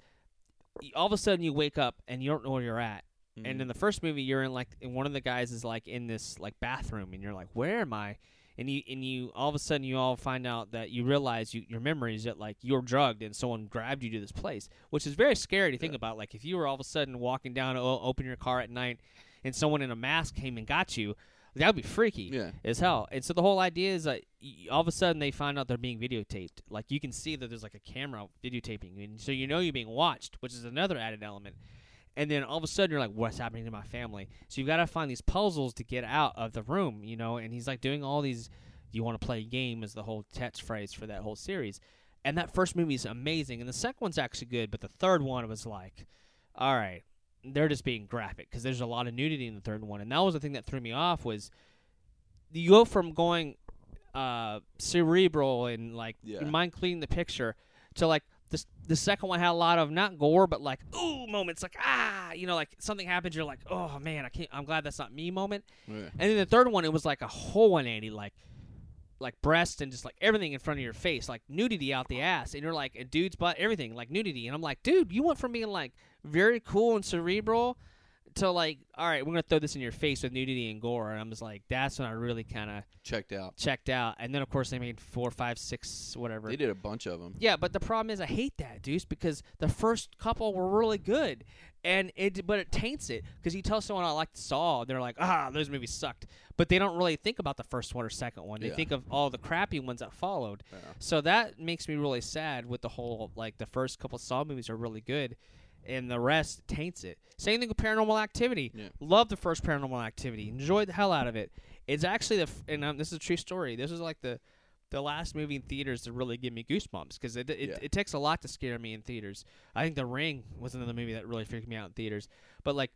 all of a sudden you wake up and you don't know where you're at. And Mhm. in the first movie, you're in like, and one of the guys is like in this like bathroom, and you're like, where am I? And you and you all of a sudden you all find out that you realize you, your memories that like you're drugged and someone grabbed you to this place, which is very scary to think Yeah. about. Like if you were all of a sudden walking down o- open your car at night, and someone in a mask came and got you, that would be freaky yeah, as hell. And so the whole idea is that y- all of a sudden they find out they're being videotaped. Like you can see that there's like a camera videotaping, you, and so you know you're being watched, which is another added element. And then all of a sudden you're like, what's happening to my family? So you've got to find these puzzles to get out of the room, you know. And he's like doing all these. You want to play a game is the whole catchphrase for that whole series. And that first movie is amazing, and the second one's actually good, but the third one was like, all right, they're just being graphic because there's a lot of nudity in the third one, and that was the thing that threw me off was you go from going uh, cerebral and like Yeah. mind cleaning the picture to like the the second one had a lot of not gore but like ooh moments like ah you know like something happens you're like oh man I can't I'm glad that's not me moment. Yeah. and then the third one it was like a whole 180 like like breast and just like everything in front of your face like nudity out the ass. And you're like a dude's butt everything like nudity. And I'm like dude you went from being like very cool and cerebral to like all right we're gonna throw this in your face with nudity and gore and I'm just like that's when I really kind of checked out. checked out. And then of course they made four, five, six, whatever. They did a bunch of them. Yeah, but the problem is I hate that, Deuce, because the first couple were really good, and it but it taints it because you tell someone I like Saw, they're like, ah, those movies sucked, but they don't really think about the first one or second one. They Yeah. think of all the crappy ones that followed. Yeah. So that makes me really sad. With the whole like the first couple Saw movies are really good. And the rest taints it. Same thing with Paranormal Activity. Yeah. Love the first Paranormal Activity. Enjoyed the hell out of it. It's actually the f- and um, this is a true story. This is like the the last movie in theaters to really give me goosebumps because it it, Yeah. it takes a lot to scare me in theaters. I think The Ring was another movie that really freaked me out in theaters. But like,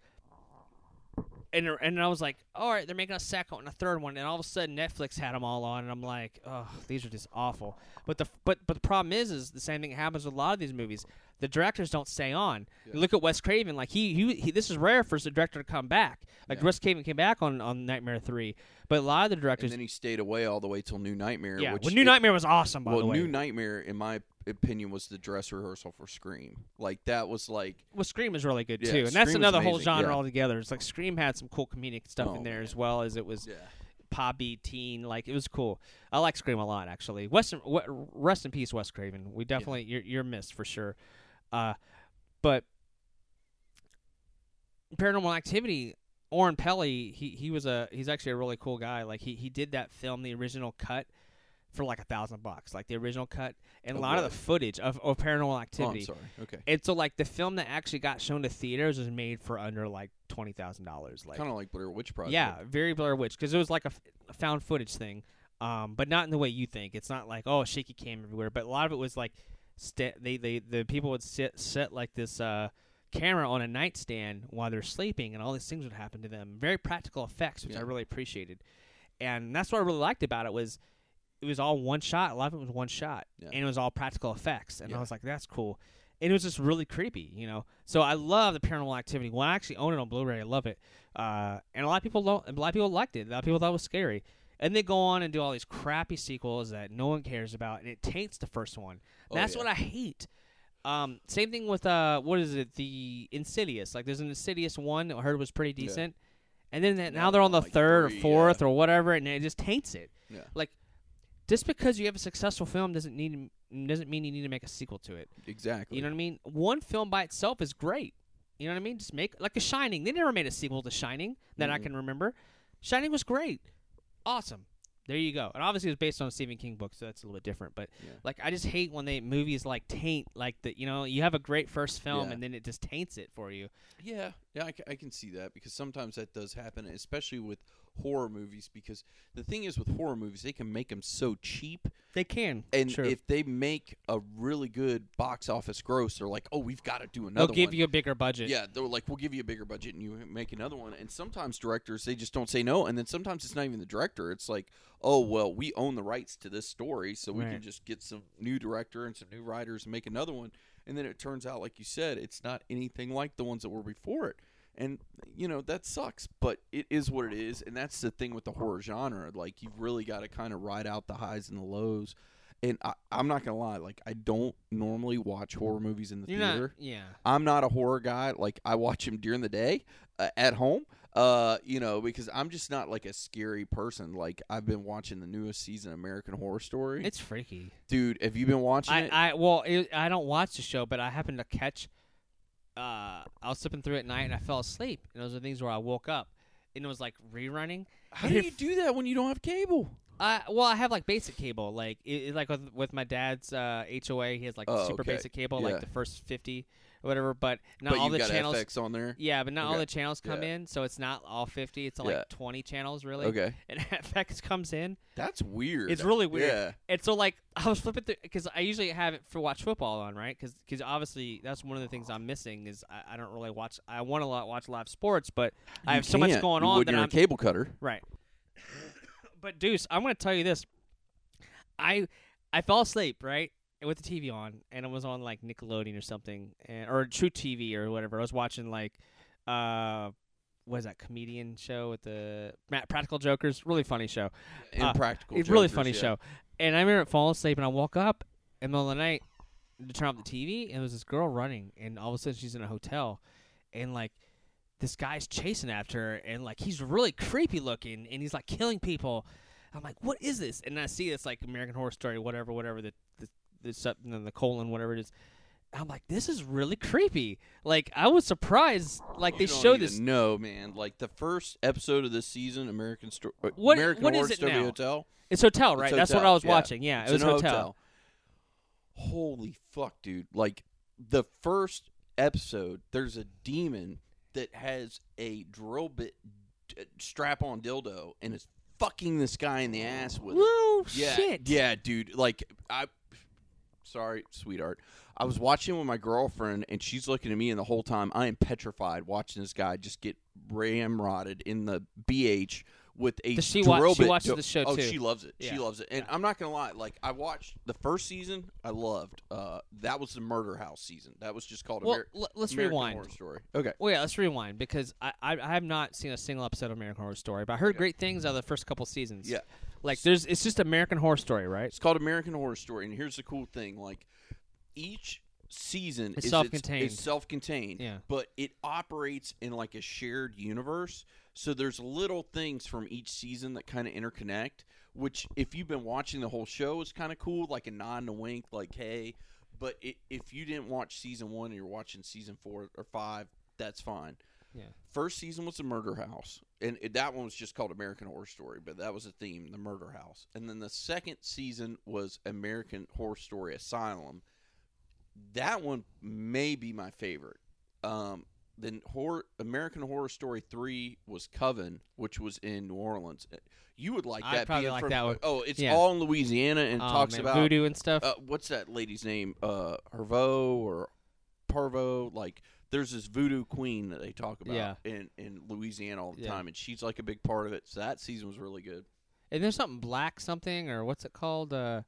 and and I was like, all right, they're making a second and a third one, and all of a sudden Netflix had them all on, and I'm like, oh, these are just awful. But the but but the problem is, is the same thing happens with a lot of these movies. The directors don't stay on. Yeah. Look at Wes Craven. Like he, he, he this is rare for the director to come back. Like Yeah. Wes Craven came back on on Nightmare Three, but a lot of the directors. And then he stayed away all the way till New Nightmare. yeah, which well, New it- Nightmare was awesome. By well, the way, New Nightmare, in my opinion, was the dress rehearsal for Scream. Like that was like well, Scream is really good Yeah, too, and that's Scream was another whole genre yeah. altogether. It's like Scream had some cool comedic stuff Oh, in there man. as well as it was yeah. poppy teen. Like it was cool. I like Scream a lot actually. West, rest in peace, Wes Craven. We definitely you're you're missed for sure. Uh, but Paranormal Activity. Oren Peli, he he was a he's actually a really cool guy. Like he he did that film, the original cut, for like a thousand bucks, like the original cut, and a Of lot of the footage of, of Paranormal Oh, I'm Activity. sorry. Okay. And so, like, the film that actually got shown to theaters was made for under like twenty thousand dollars. Like, kind of like Blair Witch Project. yeah, very Blair Witch because it was like a, f- a found footage thing, um, but not in the way you think. It's not like oh shaky cam everywhere, but a lot of it was like sta they they the people would sit set like this uh, camera on a nightstand while they're sleeping, and all these things would happen to them. Very practical effects, which I really appreciated, and that's what I really liked about it was it was all one shot. A lot of it was one shot, Yeah. and it was all practical effects, and I was like, that's cool. And it was just really creepy, you know. So I love the Paranormal Activity. Well, I actually own it on Blu-ray. I love it, uh, and a lot of people don't. A lot of people liked it. A lot of people thought it was scary. And they go on and do all these crappy sequels that no one cares about, and it taints the first one. Oh, That's yeah. what I hate. Um, same thing with uh, what is it? The Insidious. Like, there's an Insidious one that I heard was pretty Yeah. decent, and then that, Now they're on the like, third three, or fourth yeah. or whatever, and it just taints it. Yeah. Like, just because you have a successful film doesn't need doesn't mean you need to make a sequel to it. Exactly. You know what I mean? One film by itself is great. You know what I mean? Just make like a Shining. They never made a sequel to Shining that I Mhm. can remember. Shining was great, awesome. There you go. And obviously, it was based on a Stephen King book, so that's a little bit different. But Yeah. like, I just hate when they movies like taint like the you know you have a great first film Yeah. and then it just taints it for you. Yeah, yeah, I, ca- I can see that because sometimes that does happen, especially with horror movies. Because the thing is, with horror movies, they can make them so cheap, They can. and True. if they make a really good box office gross, they're like, "Oh, we've got to do another." they'll give one." you a bigger budget. yeah, they're like, "We'll give you a bigger budget, and you make another one." And sometimes directors they just don't say no, and then sometimes it's not even the director. It's like, "Oh, well, we own the rights to this story, so we Right. can just get some new director and some new writers and make another one." And then it turns out, like you said, it's not anything like the ones that were before it. And you know that sucks, but it is what it is, and that's the thing with the horror genre. Like you've really got to kind of ride out the highs and the lows. And I, I'm not gonna lie, like I don't normally watch horror movies in the You're theater. not. Yeah. I'm not a horror guy. Like I watch them during the day uh, at home. Uh, you know, because I'm just not like a scary person. Like I've been watching the newest season of American Horror Story. It's freaky. Dude, have you been watching it? I, I well, it, I don't watch the show, but I happened to catch. Uh, I was slipping through at night and I fell asleep. And those are things where I woke up, and it was like rerunning. How do you do that when you don't have cable? I well, I have like basic cable, like it, it- like with, with my dad's uh, HOA. He has like Oh, super okay. basic cable, Yeah. like the first fifty or whatever. But not but all the channels. FX on there. Yeah, but not all the channels come Yeah. in, so it's not all fifty. It's Yeah. like twenty channels really. Okay, And [LAUGHS] FX comes in. that's weird. It's really weird. Yeah, And so, like, [LAUGHS] I was flipping through because I usually have it for watch football on, right? Because obviously that's one of the things I'm missing is I, I don't really watch. I want to watch live sports, but I You have so much going on would that you're I'm a cable cutter. right. [COUGHS] but Deuce, I'm going to tell you this. I I fell asleep right with the TV on, and it was on like Nickelodeon or something, and, or truTV or whatever. I was watching like, uh, what is that comedian show with the Ma- Practical Jokers? Really funny show. Uh, Impractical. It's a really funny yeah. show. And I remember falling asleep, and I woke up in the middle of the night to turn off the TV, and there was this girl running, and all of a sudden she's in a hotel, and like this guy's chasing after her, and like he's really creepy looking, and he's like killing people. I'm like, what is this? And I see it's like American Horror Story, whatever, whatever the the the, sub- you know, the colon, whatever it is. I'm like, this is really creepy. Like I was surprised, like they showed this. No, man. Like the first episode of this season, American Story, uh, What- American what Horror is it Story now? Hotel. It's hotel, right? It's That's what I was yeah. watching. Yeah, It's it was a hotel. Holy fuck, dude! Like the first episode, there's a demon that has a drill bit d- strap on dildo and is fucking this guy in the ass with it. Whoa, Yeah, shit. yeah, dude. Like I, sorry, sweetheart. I was watching with my girlfriend, and she's looking at me, and the whole time I am petrified watching this guy just get ramrodded in the BH with a Does she wa- drill she watches the show, oh, too? she loves it. Yeah. She loves it, and I'm not gonna lie. Like I watched the first season, I loved. Uh, that was the Murder House season. That was just called Well, Ameri- l- let's American rewind. Horror Story. Okay. Well, yeah, let's rewind because I, I I have not seen a single episode of American Horror Story, but I heard Okay. great things out of the first couple seasons. Yeah. Like there's it's just American Horror Story, right? It's called American Horror Story, and here's the cool thing: like each season It's is self-contained. It's, self-contained, Yeah. but it operates in like a shared universe. So there's little things from each season that kind of interconnect. Which, if you've been watching the whole show, is kind of cool, like a nod and a wink, like hey. But it, if you didn't watch season one and you're watching season four or five, that's fine. Yeah. First season was the Murder House, and it, that one was just called American Horror Story, but that was a theme, the Murder House. And then the second season was American Horror Story Asylum. That one may be my favorite. Um, then horror, American Horror Story three was Coven, which was in New Orleans. You would like I'd that. probably like from- that one. Oh, it's Yeah. all in Louisiana and Oh, talks man, about voodoo and stuff. uh, what's that lady's name? Uh, Hervo or Parvo? Like, there's this voodoo queen that they talk about Yeah. in in Louisiana all the Yeah. time, and she's like a big part of it. So that season was really good. and there's something black something or what's it called? Uh,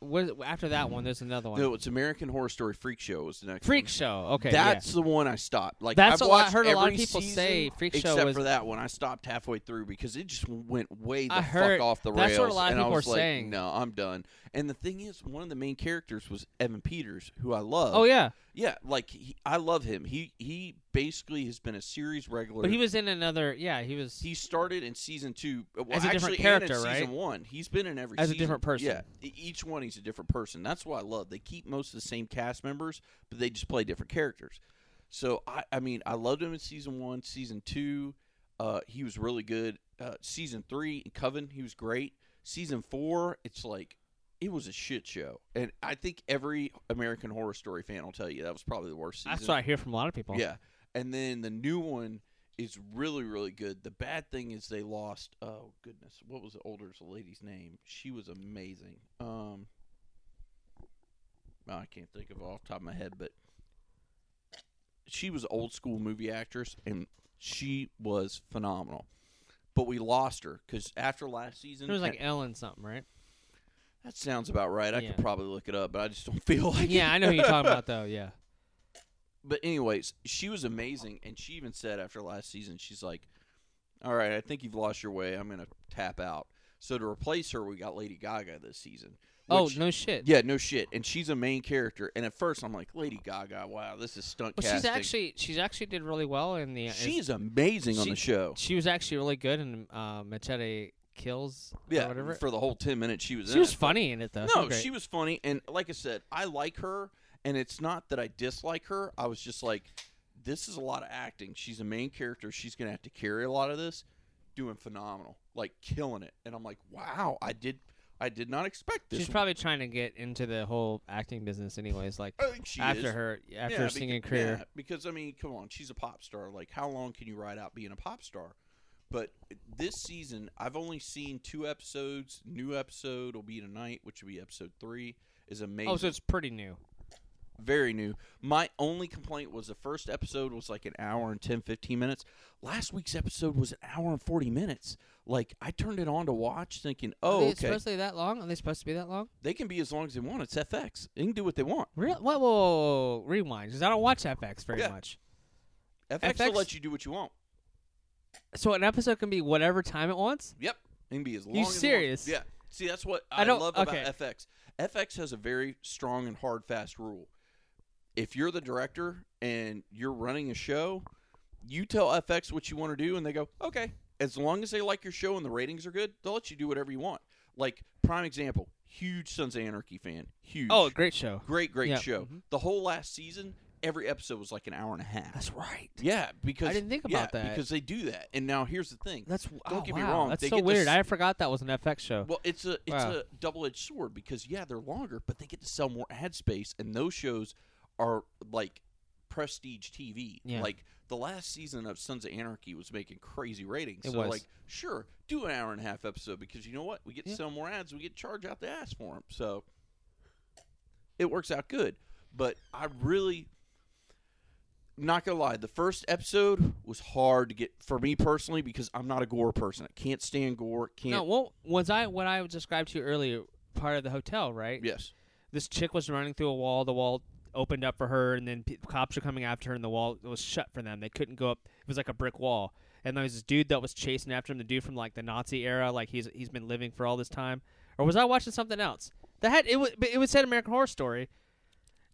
what, after that one, there's another one. No, it's American Horror Story Freak Show was the next Freak one. Show. Okay, yeah. That's the one I stopped. Like That's I've a lot- I heard a lot of people say Freak Show except was- for that one. I stopped halfway through because it just went way the I heard- fuck off the rails. that's what a lot of people are like, saying. No, I'm done. And the thing is, one of the main characters was Evan Peters, who I love. Oh yeah, yeah. Like he, I love him. He he basically has been a series regular. but he was in another. Yeah, he was. He started in season two. Well, As a different actually, character, and in right? Season one, he's been in every As a different person. Yeah, each one he's a different person. That's what I love. They keep most of the same cast members, but they just play different characters. So I, I mean, I loved him in season one, season two. Uh, he was really good. Uh, season three, Coven, he was great. Season four, it's like it was a shit show, and I think every American Horror Story fan will tell you that was probably the worst season. that's what I hear from a lot of people. Yeah, and then the new one is really really good. The bad thing is they lost. Oh goodness, what was the older lady's name? She was amazing. Um, I can't think of it off the top of my head, but she was old school movie actress, and she was phenomenal. But we lost her because after last season, It was like Ellen something, right? That sounds about right. I Yeah. could probably look it up, but I just don't [LAUGHS] feel like. yeah, it. I know who you're talking about [LAUGHS] though. Yeah. But anyways, she was amazing, and she even said after last season, she's like, "All right, I think you've lost your way. I'm gonna tap out." So to replace her, we got Lady Gaga this season. Oh which- no shit. Yeah, no shit, and she's a main character. And at first, I'm like, Lady Gaga, wow, this is stunt Well, she's casting. actually she's actually did really well in the. she's amazing on she- the show. she was actually really good in uh, Machete Kills. or Yeah, whatever. for the whole ten minutes she was. she was it. funny in it though. No, she was funny, and like I said, I like her, and it's not that I dislike her. I was just like, this is a lot of acting. She's a main character. She's gonna have to carry a lot of this. Doing phenomenal, like killing it, and I'm like, wow, I did, I did not expect this. She's probably trying to get into the whole acting business, anyways. Like I think she after is. her after Yeah, her singing beca- career. yeah, because I mean, come on, she's a pop star. Like, how long can you ride out being a pop star? But this season, I've only seen two episodes. New episode will be tonight, which will be episode three. Is amazing. Oh, so it's pretty new. very new. My only complaint was the first episode was like an hour and 10, 15 minutes. Last week's episode was an hour and 40 minutes. Like, I turned it on to watch thinking, Are oh, they okay. supposed to be that long? Are they supposed to be that long? They can be as long as they want. It's FX. They can do what they want. Real? Whoa, whoa, whoa, whoa. rewind. Because I don't watch FX very Yeah. much. FX, FX will let you do what you want. So an episode can be whatever time it wants. Yep. It can be as long You as it wants. serious? Yeah. See, that's what I I, don't- love okay. about FX. FX has a very strong and hard, fast rule. If you're the director and you're running a show, you tell FX what you want to do, and they go, okay. As long as they like your show and the ratings are good, they'll let you do whatever you want. Like, prime example, huge Sons of Anarchy fan. Huge. Oh, great show. great, great Yeah. show. Mhm. The whole last season, every episode was like an hour and a half. That's right. yeah, because I didn't think yeah, about that. because they do that. And now here's the thing. That's Don't oh, get me wow, wrong, That's they so get to weird. s- I forgot that was an FX show. Well, it's a it's Wow. a double edged sword because yeah, they're longer, but they get to sell more ad space, and those shows are like prestige TV. Yeah. Like the last season of Sons of Anarchy was making crazy ratings. It so was. like, sure, do an hour and a half episode because you know what? We get to Yeah. sell more ads, we get to charge out the ass for them. So it works out good. But I really not gonna lie, the first episode was hard to get for me personally because I'm not a gore person. I can't stand gore. Can't. no, well, was I what I described to you earlier? Part of the hotel, right? Yes. This chick was running through a wall. The wall opened up for her, and then pe cops were coming after her, and the wall was shut for them. They couldn't go up. It was like a brick wall. And there was this dude that was chasing after him. The dude from like the Nazi era, like he's he's been living for all this time. Or was I watching something else? That had it was it was said American Horror Story.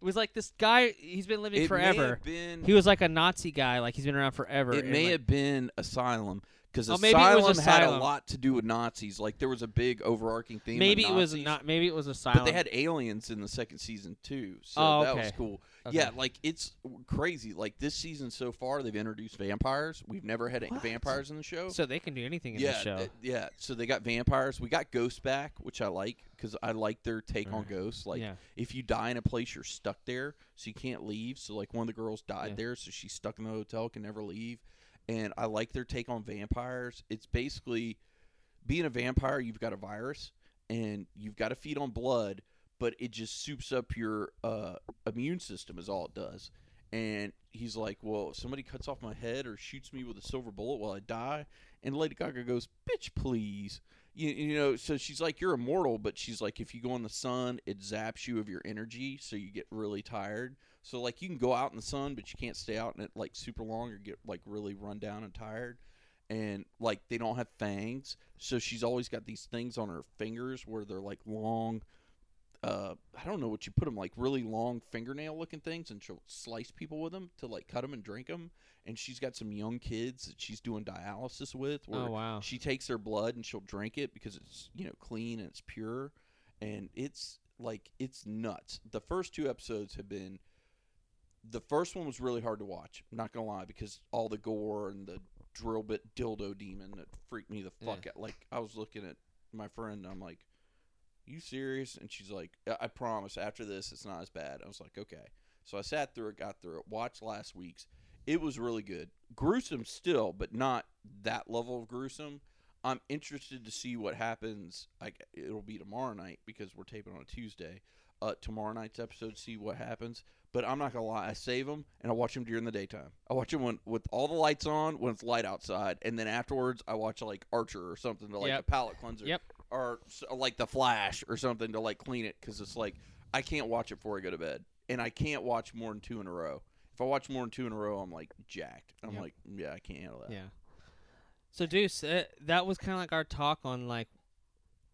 It was like this guy. He's been living It forever. been. He was like a Nazi guy. Like he's been around forever. It may like- have been Asylum because Oh, was Asylum had a lot to do with Nazis. Like there was a big overarching theme. of maybe it was not. Maybe it was Asylum. But they had aliens in the second season too, so Oh, that was cool. Okay. Yeah, like it's crazy. Like this season so far, they've introduced vampires. We've never had What? vampires in the show. So they can do anything in yeah, the show. th- yeah. So they got vampires. We got ghosts back, which I like because I like their take on ghosts. Like yeah. if you die in a place, you're stuck there, so you can't leave. So like one of the girls died Yeah. there, so she's stuck in the hotel, can never leave. And I like their take on vampires. It's basically being a vampire. You've got a virus, and you've got to feed on blood, but it just soups up your uh, immune system. Is all it does. And he's like, "Well, if somebody cuts off my head or shoots me with a silver bullet while I die," and Lady Gaga goes, "Bitch, please." you, you know, so she's like, you're immortal, but she's like, if you go in the sun, it zaps you of your energy, so you get really tired. So like, you can go out in the sun, but you can't stay out in it like super long or get like really run down and tired. And like, they don't have fangs, so she's always got these things on her fingers where they're like long. Uh, I don't know what you put them like really long fingernail looking things, and she'll slice people with them to like cut them and drink them. And she's got some young kids that she's doing dialysis with, where Oh wow. she takes their blood and she'll drink it because it's you know clean and it's pure, and it's like it's nuts. The first two episodes have been. The first one was really hard to watch. I'm not gonna lie because all the gore and the drill bit dildo demon that freaked me the fuck Yeah. out. Like I was looking at my friend, and I'm like, "You serious?" And she's like, "I I promise. After this, it's not as bad." I was like, "Okay." So I sat through it, got through it, watched last week's. It was really good. Gruesome still, but not that level of gruesome. I'm interested to see what happens. Like it'll be tomorrow night because we're taping on a Tuesday. Uh, tomorrow night's episode, see what happens. But I'm not gonna lie, I save them and I watch them during the daytime. I watch them when with all the lights on when it's light outside, and then afterwards I watch like Archer or something to like Yep. a palate cleanser, Yep. Or like the Flash or something to like clean it because it's like I can't watch it before I go to bed, and I can't watch more than two in a row. If I watch more than two in a row, I'm like jacked. I'm Yep. like, yeah, I can't handle that. Yeah. So Deuce, uh, that was kind of like our talk on like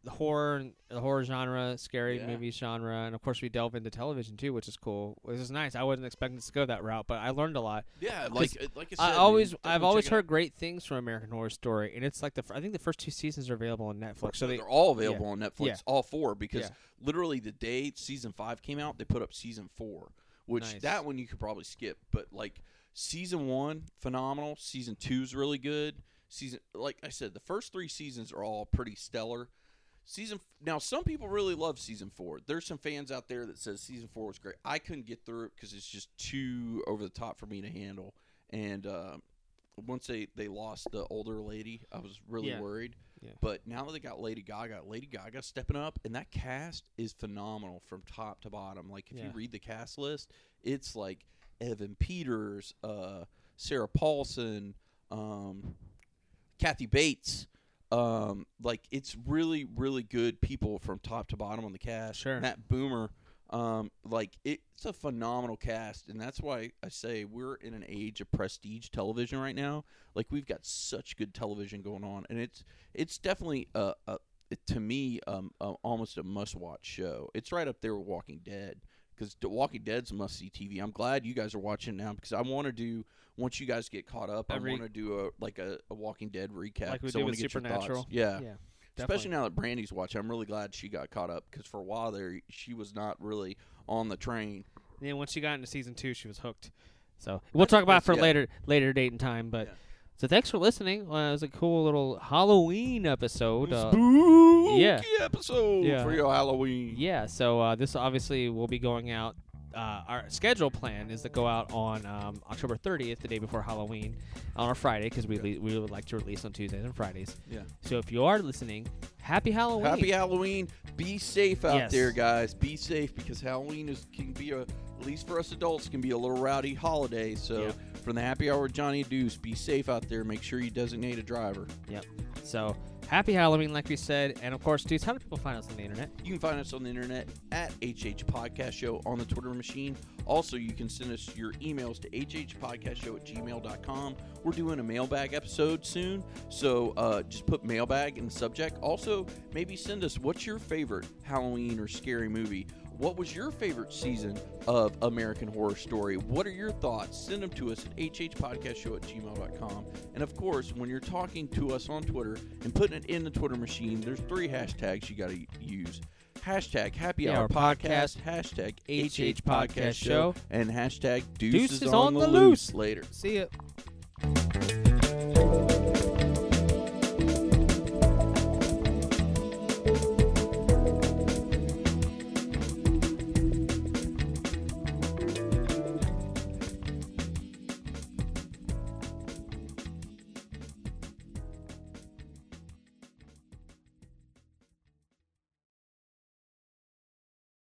the horror, the horror genre, scary Yeah. movie genre, and of course we delve into television too, which is cool. Which is nice. I wasn't expecting to go that route, but I learned a lot. Yeah, like uh, like I said, I always, I've always heard great things from American Horror Story, and it's like the, I think the first two seasons are available on Netflix. So they, they're all available on Netflix, Yeah. all four, because Yeah. literally the day season five came out, they put up season four, which Nice. that one you could probably skip. But like season one, phenomenal. Season two's really good. Season, like I said, the first three seasons are all pretty stellar. Season now, some people really love season four. There's some fans out there that says season four was great. I couldn't get through it because it's just too over the top for me to handle. And uh, once they they lost the older lady, I was really Yeah. worried. Yeah. But now that they got Lady Gaga, Lady Gaga stepping up, and that cast is phenomenal from top to bottom. Like if you read the cast list, it's like Evan Peters, uh, Sarah Paulson, um, Kathy Bates. Um, like it's really, really good people from top to bottom on the cast. Sure. Matt Bomer. Um, like it's a phenomenal cast, and that's why I say we're in an age of prestige television right now. Like we've got such good television going on, and it's it's definitely a, a to me um, a, almost a must watch show. It's right up there with Walking Dead because The Walking Dead's must see TV. I'm glad you guys are watching now because I want to do once you guys get caught up. Every- I want to do a like a, a Walking Dead recap. Like we 'cause I do wanna with get your thoughts. Supernatural. Yeah. yeah, Especially now that Brandy's watching, I'm really glad she got caught up because for a while there, she was not really on the train. And then once she got into season two, she was hooked. So we'll talk about it for yeah. later later date and time. But Yeah. So thanks for listening. Uh, it was a cool little Halloween episode. Uh, Spooky yeah. episode Yeah. for your Halloween. yeah. So uh, this obviously will be going out. Uh, our schedule plan is to go out on um, October 30th, the day before Halloween, on a Friday because we le- we would like to release on Tuesdays and Fridays. Yeah. So if you are listening, happy Halloween. Happy Halloween. Be safe out Yes. there, guys. Be safe because Halloween is can be a at least for us adults can be a little rowdy holiday. So Yep. from the happy hour with Johnny Deuce, be safe out there. Make sure you designate a driver. Yep. So happy Halloween, like we said, and of course, dudes, how do people find us on the internet? You can find us on the internet at HH Podcast Show on the Twitter machine. Also, you can send us your emails to hhpodcastshow at gmail.com. We're doing a mailbag episode soon, so uh, just put mailbag in the subject. Also, maybe send us what's your favorite Halloween or scary movie? What was your favorite season of American Horror Story? What are your thoughts? Send them to us at hhpodcastshow at gmail.com. And of course, when you're talking to us on Twitter and putting it in the Twitter machine, there's three hashtags you got to use. Hashtag Happy Hour Podcast, hashtag HH Podcast Show, and hashtag Deuces, Deuces on, on the the loose. Loose. Later. See ya.